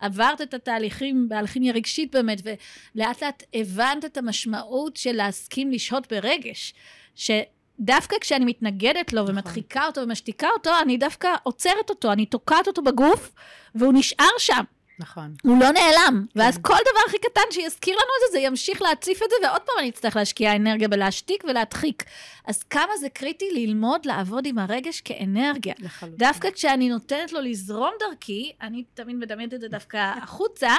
ועברת את התהליכים באלכימיה רגשית באמת, ולאט לאט הבנת את המשמעות של להסכים לשהות ברגש, שדווקא כשאני מתנגדת לו נכון. ומדחיקה אותו ומשתיקה אותו, אני דווקא עוצרת אותו, אני תוקעת אותו בגוף, והוא נשאר שם. נכון. הוא לא נעלם. ואז כן. כל דבר הכי קטן שיזכיר לנו את זה, זה ימשיך להציף את זה, ועוד פעם אני אצטרך להשקיע אנרגיה בלהשתיק ולהדחיק. אז כמה זה קריטי ללמוד לעבוד עם הרגש כאנרגיה. לחלוטין. דווקא כשאני נותנת לו לזרום דרכי, אני תמיד מדמיינת את זה דווקא החוצה,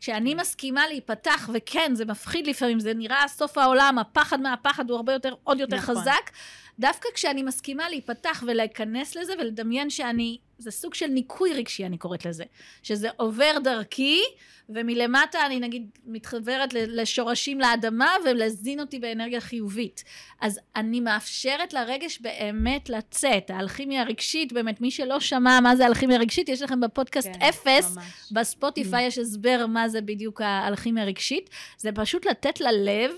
כשאני מסכימה להיפתח, וכן, זה מפחיד לפעמים, זה נראה סוף העולם, הפחד מהפחד הוא הרבה יותר, עוד יותר נכון. חזק. דווקא כשאני מסכימה להיפתח ולהיכנס לזה ולדמיין שאני, זה סוג של ניקוי רגשי, אני קוראת לזה. שזה עובר דרכי, ומלמטה אני נגיד מתחברת לשורשים לאדמה ולזין אותי באנרגיה חיובית. אז אני מאפשרת לרגש באמת לצאת. האלכימיה הרגשית, באמת, מי שלא שמע מה זה אלכימיה רגשית, יש לכם בפודקאסט כן, אפס. ממש. בספוטיפיי יש הסבר מה זה בדיוק האלכימיה הרגשית. זה פשוט לתת ללב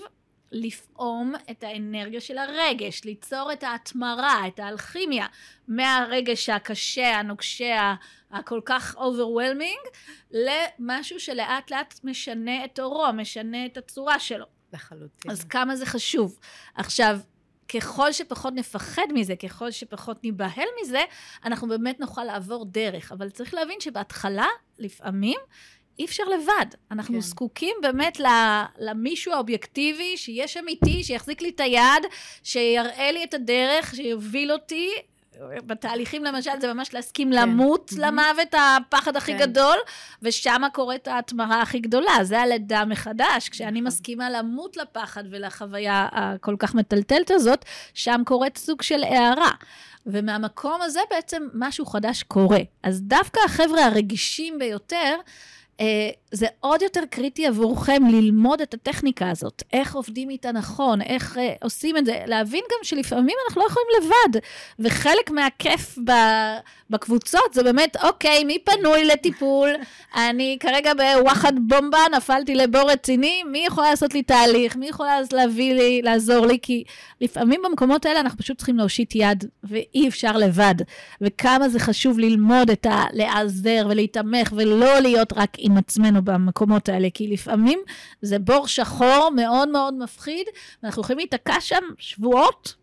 לפעום את האנרגיה של הרגש, ליצור את ההתמרה, את האלכימיה, מהרגש הקשה, הנוקשה, הכל כך overwhelming, למשהו שלאט לאט משנה את אורו, משנה את הצורה שלו. לחלוטין. אז כמה זה חשוב. עכשיו, ככל שפחות נפחד מזה, ככל שפחות ניבהל מזה, אנחנו באמת נוכל לעבור דרך. אבל צריך להבין שבהתחלה, לפעמים, אי אפשר לבד. אנחנו כן. זקוקים באמת למישהו האובייקטיבי, שיהיה שם איתי, שיחזיק לי את היד, שיראה לי את הדרך, שיוביל אותי. בתהליכים למשל זה ממש להסכים כן. למות Mhm. למוות, הפחד הכי כן. גדול, ושם קורית ההתמרה הכי גדולה, זה הלידה מחדש. כשאני נכון. מסכימה למות לפחד ולחוויה הכל כך מטלטלת הזאת, שם קורית סוג של הערה. ומהמקום הזה בעצם משהו חדש קורה. אז דווקא החבר'ה הרגישים ביותר, אה, זה עוד יותר קריטי עבורכם ללמוד את הטכניקה הזאת, איך עובדים איתה נכון, איך אה, עושים את זה, להבין גם שלפעמים אנחנו לא יכולים לבד, וחלק מהכיף ב, בקבוצות זה באמת, אוקיי, מי פנוי לטיפול? אני כרגע בוואחד בומבה, נפלתי לבור רציני, מי יכולה לעשות לי תהליך? מי יכולה אז להביא לי, לעזור לי? כי לפעמים במקומות האלה אנחנו פשוט צריכים להושיט יד, ואי אפשר לבד. וכמה זה חשוב ללמוד את ה... להיעזר ולהיתמך, ולא להיות רק עם עצמנו במקומות האלה, כי לפעמים זה בור שחור מאוד מאוד מפחיד, ואנחנו יכולים להיתקע שם שבועות.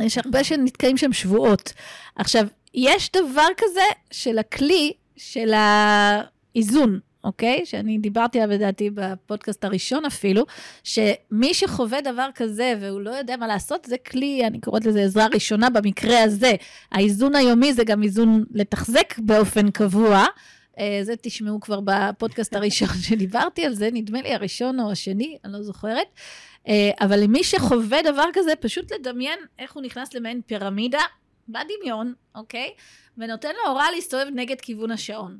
יש הרבה שנתקעים שם שבועות. עכשיו, יש דבר כזה של הכלי של האיזון. אוקיי? שאני דיברתי עליו לדעתי בפודקאסט הראשון אפילו, שמי שחווה דבר כזה והוא לא יודע מה לעשות, זה כלי, אני קוראת לזה עזרה ראשונה במקרה הזה. האיזון היומי זה גם איזון לתחזק באופן קבוע. אה, זה תשמעו כבר בפודקאסט הראשון *laughs* שדיברתי על זה, נדמה לי הראשון או השני, אני לא זוכרת. אה, אבל למי שחווה דבר כזה, פשוט לדמיין איך הוא נכנס למעין פירמידה בדמיון, אוקיי? ונותן לו הוראה להסתובב נגד כיוון השעון.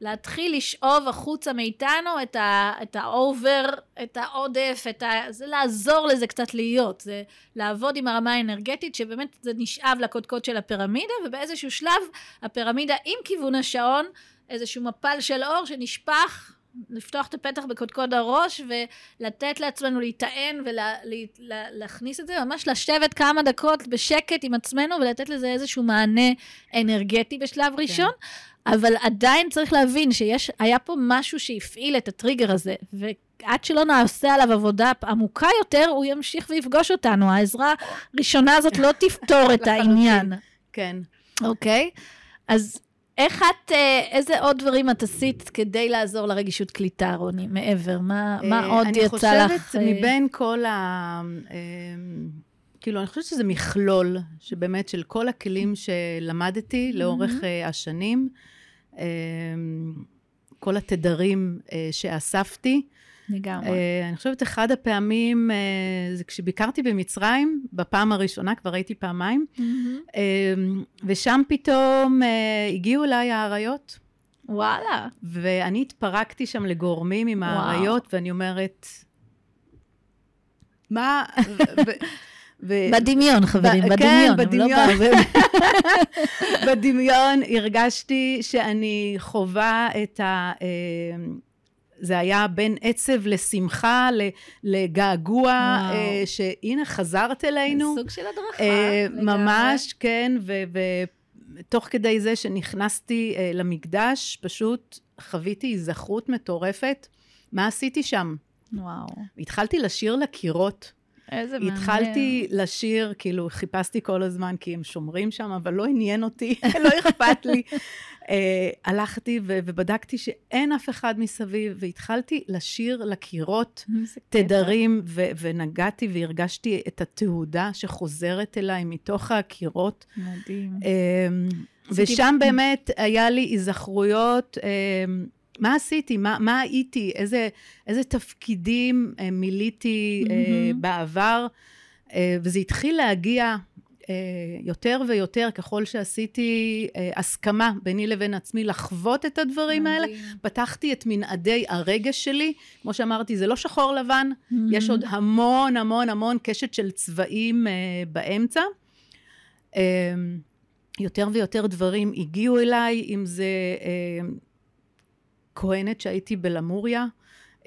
להתחיל לשאוב החוצה מאיתנו את, ה, את ה-over, את העודף, את ה, זה לעזור לזה קצת להיות, זה לעבוד עם הרמה האנרגטית, שבאמת זה נשאב לקודקוד של הפירמידה, ובאיזשהו שלב הפירמידה עם כיוון השעון, איזשהו מפל של אור שנשפך, לפתוח את הפתח בקודקוד הראש ולתת לעצמנו להיטען ולהכניס את זה, ממש לשבת כמה דקות בשקט עם עצמנו ולתת לזה איזשהו מענה אנרגטי בשלב ראשון. אבל עדיין צריך להבין שיש, היה פה משהו שהפעיל את הטריגר הזה, ועד שלא נעשה עליו עבודה עמוקה יותר, הוא ימשיך ויפגוש אותנו. העזרה הראשונה הזאת לא תפתור את העניין. כן. אוקיי, אז איך את, אה, איזה עוד דברים את עשית כדי לעזור לרגישות קליטה, רוני, מעבר? מה, מה עוד יצא לך? אני חושבת, מבין כל ה... כאילו, אני חושבת שזה מכלול, שבאמת של כל הכלים שלמדתי לאורך mm-hmm. השנים, כל התדרים שאספתי. לגמרי. אני חושבת, אחד הפעמים, זה כשביקרתי במצרים, בפעם הראשונה, כבר הייתי פעמיים, mm-hmm. ושם פתאום הגיעו אליי האריות. וואלה. ואני התפרקתי שם לגורמים עם האריות, ואני אומרת, מה... ו... בדמיון, חברים, ב- בדמיון. כן, בדמיון. לא *laughs* בדמיון הרגשתי שאני חווה את ה... זה היה בין עצב לשמחה, לגעגוע, וואו. שהנה, חזרת אלינו. סוג של הדרכה. ממש, כן, ותוך כדי זה שנכנסתי למקדש, פשוט חוויתי היזכרות מטורפת. מה עשיתי שם? וואו. התחלתי לשיר לקירות. איזה מעניין. התחלתי לשיר, כאילו, חיפשתי כל הזמן, כי הם שומרים שם, אבל לא עניין אותי, *laughs* לא אכפת לי. uh, הלכתי ו- ובדקתי שאין אף אחד מסביב, והתחלתי לשיר לקירות תדרים, ו- ונגעתי והרגשתי את התהודה שחוזרת אליי מתוך הקירות. מדהים. Uh, ושם באמת היה לי היזכרויות. Uh, מה עשיתי? מה, מה הייתי? איזה, איזה תפקידים אה, מילאתי אה, mm-hmm. בעבר? אה, וזה התחיל להגיע אה, יותר ויותר ככל שעשיתי אה, הסכמה ביני לבין עצמי לחוות את הדברים האלה. פתחתי את מנעדי הרגש שלי. כמו שאמרתי, זה לא שחור לבן, mm-hmm. יש עוד המון המון המון קשת של צבעים אה, באמצע. אה, יותר ויותר דברים הגיעו אליי, אם זה... אה, כהנת שהייתי בלמוריה,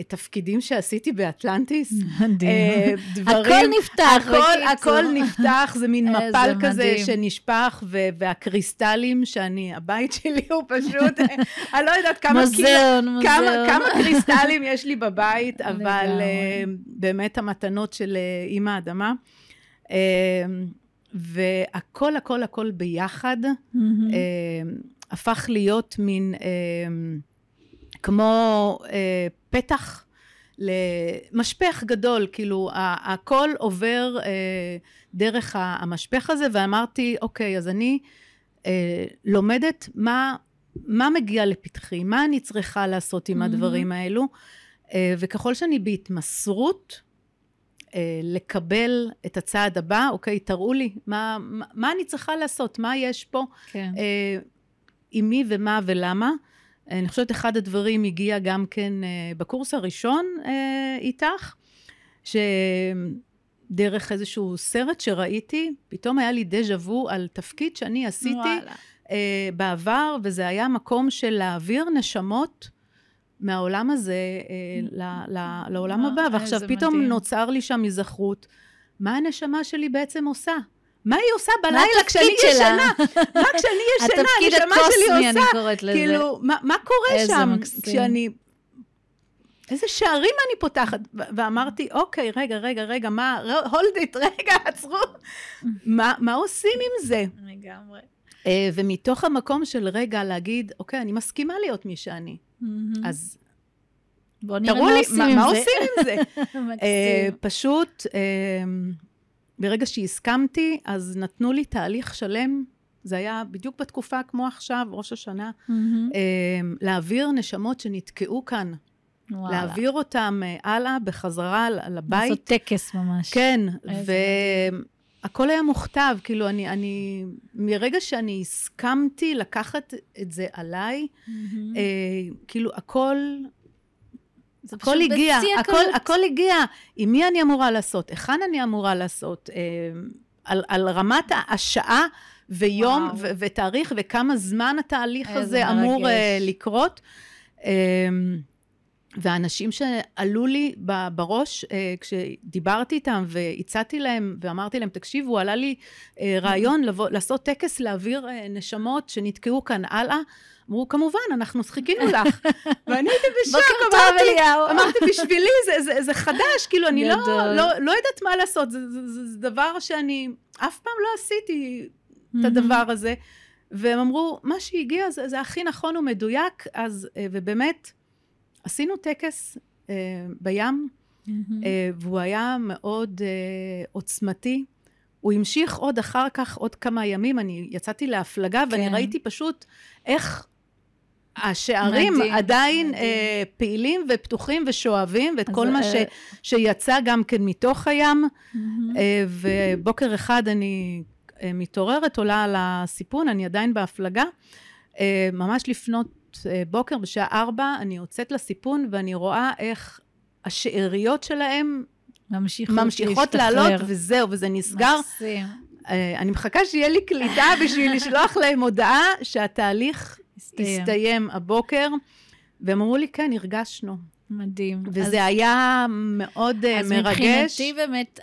תפקידים שעשיתי באטלנטיס. *laughs* מדהים. אה, דברים... הכל נפתח, הכל, הכל נפתח, זה מין *laughs* מפל כזה שנשפך, והקריסטלים שאני, הבית שלי הוא פשוט, *laughs* אני לא יודעת כמה... מוזיאון, מוזיאון. כמה, כמה קריסטלים יש לי בבית, אבל uh, באמת המתנות של אימא אדמה. Uh, והכל, הכל, הכל ביחד, הפך להיות מין... כמו אה, פתח למשפך גדול, כאילו הכל עובר אה, דרך המשפך הזה, ואמרתי, אוקיי, אז אני אה, לומדת מה, מה מגיע לפתחי, מה אני צריכה לעשות עם mm-hmm. הדברים האלו, אה, וככל שאני בהתמסרות, אה, לקבל את הצעד הבא, אוקיי, תראו לי מה, מה, מה אני צריכה לעשות, מה יש פה, כן. אה, עם מי ומה ולמה. אני חושבת אחד הדברים הגיע גם כן אה, בקורס הראשון אה, איתך, שדרך איזשהו סרט שראיתי, פתאום היה לי דז'ה וו על תפקיד שאני עשיתי וואלה. אה, בעבר, וזה היה מקום של להעביר נשמות. מהעולם הזה ל, ל, לעולם הבא, ועכשיו פתאום מדהים. נוצר לי שם היזכרות. מה הנשמה שלי בעצם עושה? מה היא עושה בלילה כשאני ישנה? מה כשאני *laughs* ישנה, הנשמה שלי עושה? אני קוראת לזה. כאילו, מה, מה קורה שם מקסים. כשאני... איזה שערים אני פותחת? ואמרתי, אוקיי, רגע, רגע, רגע, מה, hold it, *laughs* רגע, עצרו. מה, מה עושים עם זה? לגמרי. Uh, ומתוך המקום של רגע להגיד, אוקיי, אני מסכימה להיות מי שאני. אז בוא נראה מה עושים עם זה. מה עושים עם זה? פשוט... ברגע שהסכמתי, אז נתנו לי תהליך שלם, זה היה בדיוק בתקופה כמו עכשיו, ראש השנה, mm-hmm. להעביר נשמות שנתקעו כאן. וואלה. להעביר אותם אה, הלאה, בחזרה לבית. לעשות טקס ממש. כן, והכל היה מוכתב, כאילו, אני, אני, מרגע שאני הסכמתי לקחת את זה עליי, mm-hmm. אה, כאילו, הכל זה הכל הגיע, הכל, הכל הגיע. עם מי אני אמורה לעשות? היכן אני אמורה לעשות? אה, על, על רמת השעה ויום ו- ותאריך וכמה זמן התהליך הזה אמור אה, לקרות. אה, והאנשים שעלו לי בראש, כשדיברתי איתם והצעתי להם ואמרתי להם, תקשיבו, עלה לי רעיון לבוא, לעשות טקס להעביר נשמות שנתקעו כאן הלאה. אמרו, כמובן, אנחנו חיכינו לך. *laughs* ואני הייתי בשוק, אמרתי, *laughs* אמרתי, בשבילי זה, זה, זה חדש, כאילו, אני לא, לא, לא יודעת מה לעשות, זה, זה, זה, זה דבר שאני אף פעם לא עשיתי את הדבר הזה. והם אמרו, מה שהגיע זה, זה הכי נכון ומדויק, אז, אה, ובאמת, עשינו טקס אה, בים, Mm-hmm. אה, והוא היה מאוד אה, עוצמתי. הוא המשיך עוד אחר כך, עוד כמה ימים, אני יצאתי להפלגה, ואני כן. ראיתי פשוט איך השערים מדהים, עדיין מדהים. אה, פעילים ופתוחים ושואבים, ואת כל מה ש, אה, שיצא גם כן מתוך הים. Mm-hmm. אה, ובוקר אחד אני אה, מתעוררת, עולה על הסיפון, אני עדיין בהפלגה. אה, ממש לפנות אה, בוקר, בשעה ארבע, אני יוצאת לסיפון ואני רואה איך השאריות שלהם ממשיכות, ממשיכות. לעלות, וזהו, וזה נסגר. מקסים. אה, אני מחכה שיהיה לי קליטה בשביל לשלוח להם הודעה שהתהליך הסתיים. הסתיים הבוקר, והם אמרו לי, כן, הרגשנו. מדהים. אז- וזה היה מאוד אה, אז מרגש. מבחינתי באמת,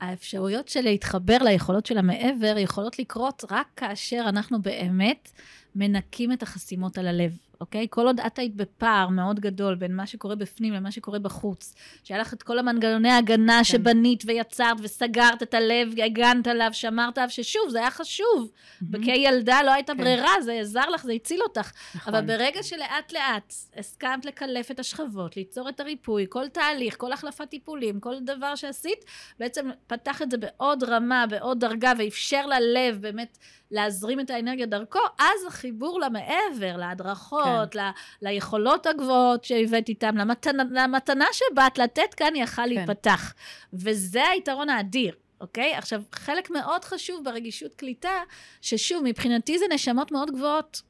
האפשרויות של להתחבר ליכולות של המעבר יכולות לקרות רק כאשר אנחנו באמת מנקים את החסימות על הלב, אוקיי? כל עוד את היית בפער מאוד גדול בין מה שקורה בפנים למה שקורה בחוץ, שהיה לך את כל המנגנוני ההגנה כן. שבנית ויצרת וסגרת את הלב, הגנת עליו, שמרת עליו, ששוב, זה היה חשוב. וכילדה לא הייתה כן. ברירה, זה עזר לך, זה הציל אותך. נכון. אבל ברגע שלאט לאט הסכמת לקלף את השכבות, ליצור את הריפוי, כל תהליך, כל החלפת טיפולים, כל דבר שעשית, בעצם פתח את זה בעוד רמה, בעוד דרגה, ואפשר ללב באמת להזרים את האנרגיה דרכו, אז החיבור למעבר, להדרכות, כן. ל- ליכולות הגבוהות שהבאת איתם, למתנה, למתנה שבאת לתת כאן, יכל כן. להיפתח. וזה היתרון האדיר. אוקיי? עכשיו, חלק מאוד חשוב ברגישות קליטה, ששוב, מבחינתי זה נשמות מאוד גבוהות.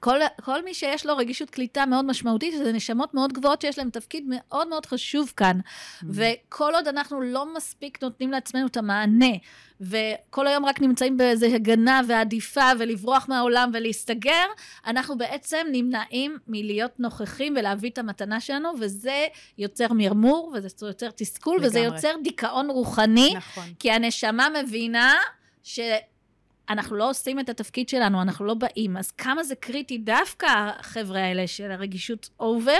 כל, כל מי שיש לו רגישות קליטה מאוד משמעותית, זה נשמות מאוד גבוהות שיש להם תפקיד מאוד מאוד חשוב כאן. וכל עוד אנחנו לא מספיק נותנים לעצמנו את המענה, וכל היום רק נמצאים באיזה הגנה ועדיפה ולברוח מהעולם ולהסתגר, אנחנו בעצם נמנעים מלהיות נוכחים ולהביא את המתנה שלנו, וזה יוצר מרמור, וזה יוצר תסכול, וזה לגמרי. יוצר דיכאון רוחני, נכון. כי הנשמה מבינה ש... אנחנו לא עושים את התפקיד שלנו, אנחנו לא באים. אז כמה זה קריטי דווקא החבר'ה האלה של הרגישות over,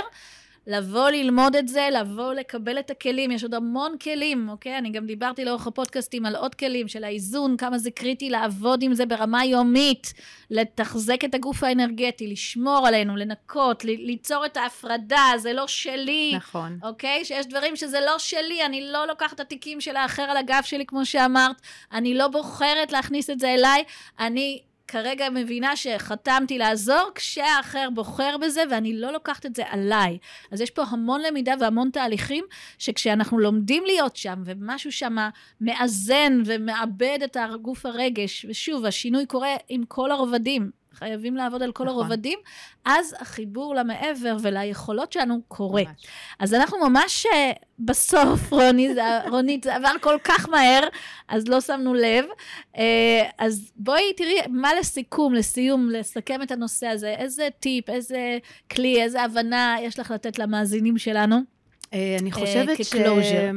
לבוא ללמוד את זה, לבוא לקבל את הכלים, יש עוד המון כלים, אוקיי? אני גם דיברתי לאורך הפודקאסטים על עוד כלים של האיזון, כמה זה קריטי לעבוד עם זה ברמה יומית, לתחזק את הגוף האנרגטי, לשמור עלינו, לנקות, ל- ליצור את ההפרדה, זה לא שלי. נכון. אוקיי? שיש דברים שזה לא שלי, אני לא לוקחת את התיקים של האחר על הגב שלי, כמו שאמרת, אני לא בוחרת להכניס את זה אליי, אני כרגע מבינה שחתמתי לעזור כשהאחר בוחר בזה, ואני לא לוקחת את זה עליי. אז יש פה המון למידה והמון תהליכים, שכשאנחנו לומדים להיות שם, ומשהו שם מאזן ומאבד את הגוף הרגש, ושוב, השינוי קורה עם כל הרובדים. חייבים לעבוד על כל נכון. הרובדים, אז החיבור למעבר וליכולות שלנו קורה. ממש. אז אנחנו ממש אה, בסוף, רוני, זה, רונית, זה עבר כל כך מהר, אז לא שמנו לב. אה, אז בואי תראי, מה לסיכום, לסיום, לסכם את הנושא הזה? איזה טיפ, איזה כלי, איזה הבנה יש לך לתת למאזינים שלנו? אה, אני חושבת ש... כ-closure.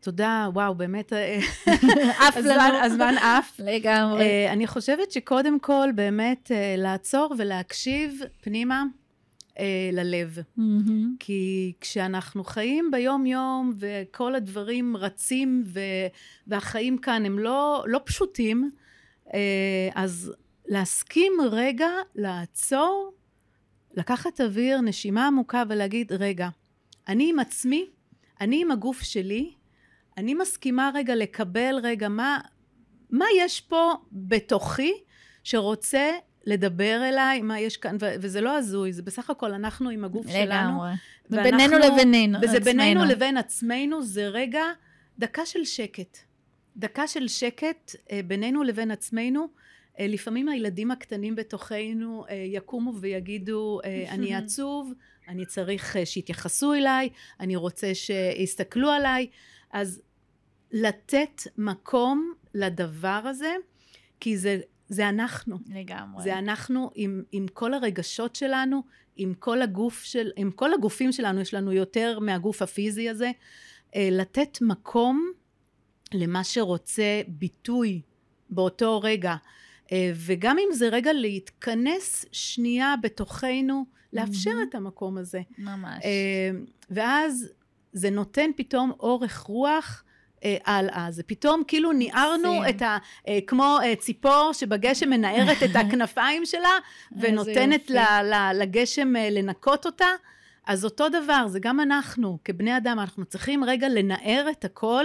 תודה, וואו, באמת, אה, *laughs* עף לנו. הזמן עף. לגמרי. אה, אני חושבת שקודם כל, באמת, אה, לעצור ולהקשיב פנימה אה, ללב. כי כשאנחנו חיים ביום-יום וכל הדברים רצים ו- והחיים כאן הם לא, לא פשוטים, אה, אז להסכים רגע לעצור, לקחת אוויר, נשימה עמוקה ולהגיד, רגע, אני עם עצמי, אני עם הגוף שלי, אני מסכימה רגע לקבל רגע מה, מה יש פה בתוכי שרוצה לדבר אליי, מה יש כאן, ו- וזה לא הזוי, זה בסך הכל אנחנו עם הגוף שלנו. לגמרי. זה בינינו לבינינו. וזה בינינו עצמנו. לבין עצמנו, זה רגע, דקה של שקט. דקה של שקט אה, בינינו לבין עצמנו. אה, לפעמים הילדים הקטנים בתוכנו אה, יקומו ויגידו, אני *laughs* עצוב, אני צריך אה, שיתייחסו אליי, אני רוצה שיסתכלו עליי. אז לתת מקום לדבר הזה, כי זה, זה אנחנו. לגמרי. זה אנחנו עם, עם כל הרגשות שלנו, עם כל הגוף של, עם כל הגופים שלנו, יש לנו יותר מהגוף הפיזי הזה, אה, לתת מקום למה שרוצה ביטוי באותו רגע. אה, וגם אם זה רגע להתכנס שנייה בתוכנו, לאפשר מהמם. את המקום הזה. ממש. אה, ואז זה נותן פתאום אורך רוח אה, הלאה. זה פתאום כאילו ניערנו את ה... אה, כמו אה, ציפור שבגשם מנערת את *laughs* הכנפיים שלה, ונותנת ל, ל, לגשם אה, לנקות אותה. אז אותו דבר, זה גם אנחנו, כבני אדם, אנחנו צריכים רגע לנער את הכל,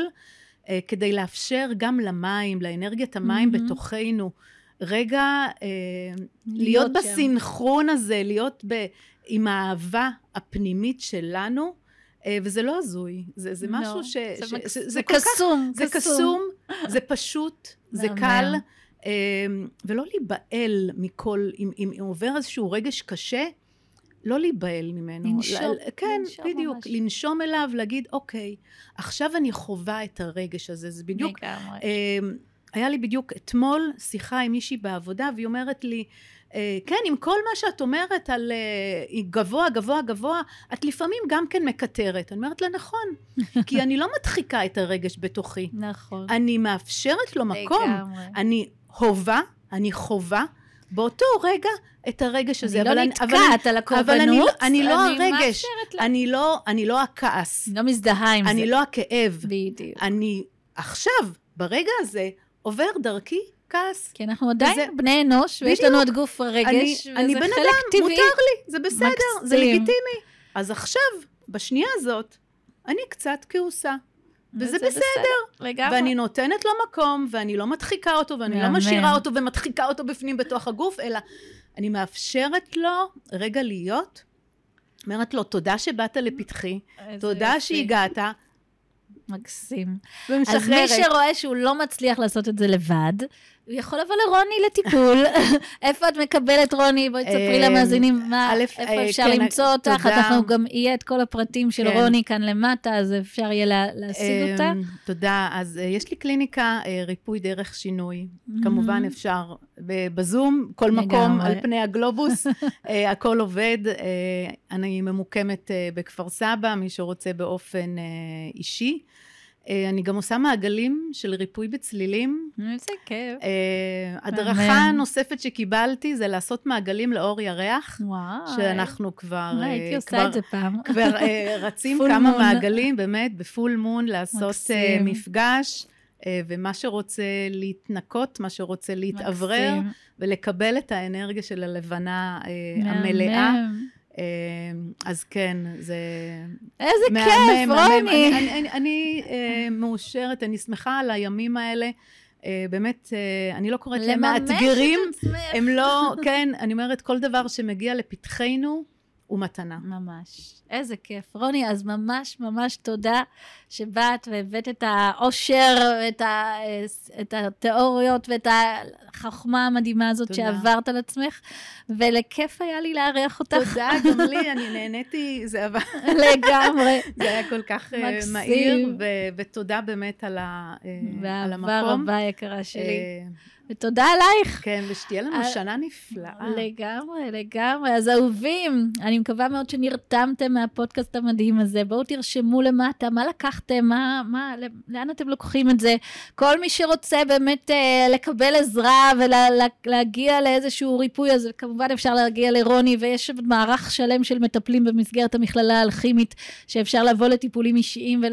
אה, כדי לאפשר גם למים, לאנרגיית המים mm-hmm. בתוכנו, רגע אה, להיות, להיות בסינכרון הזה, להיות ב, עם האהבה הפנימית שלנו. אה, וזה לא הזוי, זה, זה לא, משהו ש... זה, ש, ש, זה, זה קסום, כך, זה קסום, זה פשוט, *laughs* זה קל, אה, ולא להיבהל מכל, אם, אם עובר איזשהו רגש קשה, לא להיבהל ממנו. לנשום. כן, לנשום בדיוק. ממש. לנשום אליו, להגיד, אוקיי, עכשיו אני חווה את הרגש הזה. זה בדיוק... לגמרי. היה לי בדיוק אתמול שיחה עם מישהי בעבודה, והיא אומרת לי, אה, כן, עם כל מה שאת אומרת על אה, גבוה, גבוה, גבוה, את לפעמים גם כן מקטרת. אני אומרת לה, נכון, *laughs* כי אני לא מדחיקה את הרגש בתוכי. נכון. אני מאפשרת לו מקום. אני הובה, אני חווה. באותו רגע את הרגש הזה. אני לא נתקעת על אבל אני, הקורבנות, אני לא אני הרגש. אני לא, אני לא הכעס, לא מזדהה עם זה. אני לא הכאב. בדיוק. אני עכשיו, ברגע הזה, עובר דרכי כעס. כי אנחנו עדיין וזה- בני אנוש, ויש בדיוק. לנו את גוף הרגש, אני, וזה אני בן חלק אדם, טבעי. מותר לי, זה בסדר, זה מקסים. לגיטימי. אז עכשיו, בשנייה הזאת, אני קצת כעוסה. וזה בסדר. לגמרי. ואני נותנת לו מקום, ואני לא מדחיקה אותו, ואני לא. משאירה אותו ומדחיקה אותו בפנים בתוך הגוף, אלא אני מאפשרת לו רגע להיות. אומרת לו, תודה שבאת לפתחי, איזה תודה יופי. שהגעת, מקסים. ומשחררת. אז מי שרואה שהוא לא מצליח לעשות את זה לבד, הוא יכול לבוא לרוני לטיפול. *laughs* איפה את מקבלת, רוני? בואי תספרי אה, למאזינים מה- איפה אה, אפשר כן, למצוא אותך. תודה. אנחנו גם יהיה את כל הפרטים של כן. רוני כאן למטה, אז אפשר יהיה לה- להשיג אותה. תודה. אז אה, יש לי קליניקה אה, ריפוי דרך שינוי. Mm-hmm. כמובן אפשר בזום, כל מקום. על פני הגלובוס, *laughs* אה, הכל עובד. אה, אני ממוקמת אה, בכפר סבא, מי שרוצה באופן אה, אישי. אה, אני גם עושה מעגלים של ריפוי בצלילים. איזה כיף. אה, הדרכה. נוספת שקיבלתי זה לעשות מעגלים לאור ירח, וואו. שאנחנו כבר... אולי אה, הייתי עושה את זה פעם. כבר רצים כמה. מעגלים, באמת, בפול מון, לעשות. מפגש, ומה שרוצה להתנקות, מה שרוצה להתאוורר. ולקבל את האנרגיה של הלבנה אה, מהמם. אה, אז כן, זה איזה מהמם, כיף, מהמם. רוני. אני, אני, אני, אני אה, מאושרת, אני שמחה על הימים האלה. אה, באמת, אה, אני לא קוראת להם מאתגרים. הם לא, כן, אני אומרת, כל דבר שמגיע לפתחנו הוא מתנה. ממש. איזה כיף. רוני, אז ממש ממש תודה שבאת והבאת את האושר, את, ה, את התיאוריות ואת החוכמה המדהימה הזאת תודה. שעברת על עצמך, ולכיף היה לי לארח אותך תודה, גם לי, אני נהניתי, זה עבר, לגמרי. *laughs* זה היה כל כך אה, מקסים. מהיר, ו- ותודה באמת על, ה, אה, על באהבה המקום. רבה, יקרה שלי. ותודה עלייך. כן, ושתהיה לנו אה, שנה נפלאה. לגמרי, לגמרי. אז אהובים, אני מקווה מאוד שנרתמתם מהפודקאסט המדהים הזה. בואו תרשמו למטה, מה לקחתם, מה, מה, לאן אתם לוקחים את זה. כל מי שרוצה באמת אה, לקבל עזרה ולהגיע לאיזשהו ריפוי, אז כמובן אפשר להגיע לרוני, ויש מערך שלם של מטפלים במסגרת המכללה האלכימית, שאפשר לבוא לטיפולים אישיים,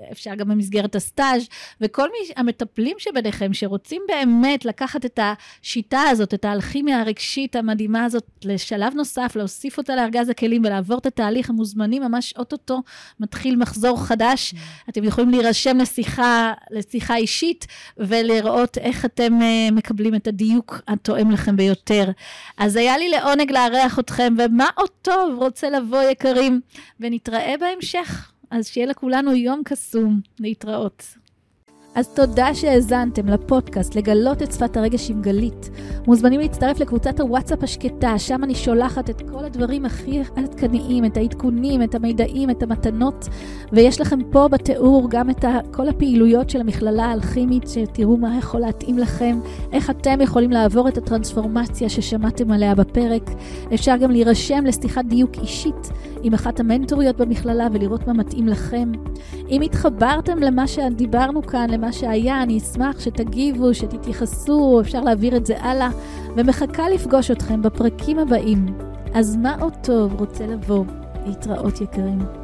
ואפשר גם במסגרת הסטאז', וכל מי, המטפלים שביניכם שרוצים באמת לקחת את השיטה הזאת, את האלכימיה הרגשית המדהימה הזאת, לשלב נוסף, להוסיף אותה לארגז הכלים ולעבור את התהליך המוזמנים, ממש אוטוטו מתחיל מחזור חדש. אתם יכולים להירשם לשיחה, לשיחה אישית ולראות איך אתם uh, מקבלים את הדיוק התואם לכם ביותר. אז היה לי לעונג לארח אתכם, ומה עוד טוב רוצה לבוא, יקרים, ונתראה בהמשך. אז שיהיה לכולנו יום קסום. להתראות. אז תודה שהאזנתם לפודקאסט לגלות את שפת הרגש עם גלית. מוזמנים להצטרף לקבוצת הוואטסאפ השקטה, שם אני שולחת את כל הדברים הכי עדכניים, את העדכונים, את המידעים, את המתנות, ויש לכם פה בתיאור גם את כל הפעילויות של המכללה האלכימית, שתראו מה יכול להתאים לכם, איך אתם יכולים לעבור את הטרנספורמציה ששמעתם עליה בפרק. אפשר גם להירשם לשיחת דיוק אישית עם אחת המנטוריות במכללה ולראות מה מתאים לכם. אם התחברתם למה שדיברנו כאן, למה שהיה, אני אשמח שתגיבו, שתתייחסו, אפשר להעביר את זה הלאה, ומחכה לפגוש אתכם בפרקים הבאים. אז מה עוד טוב רוצה לבוא? להתראות יקרים.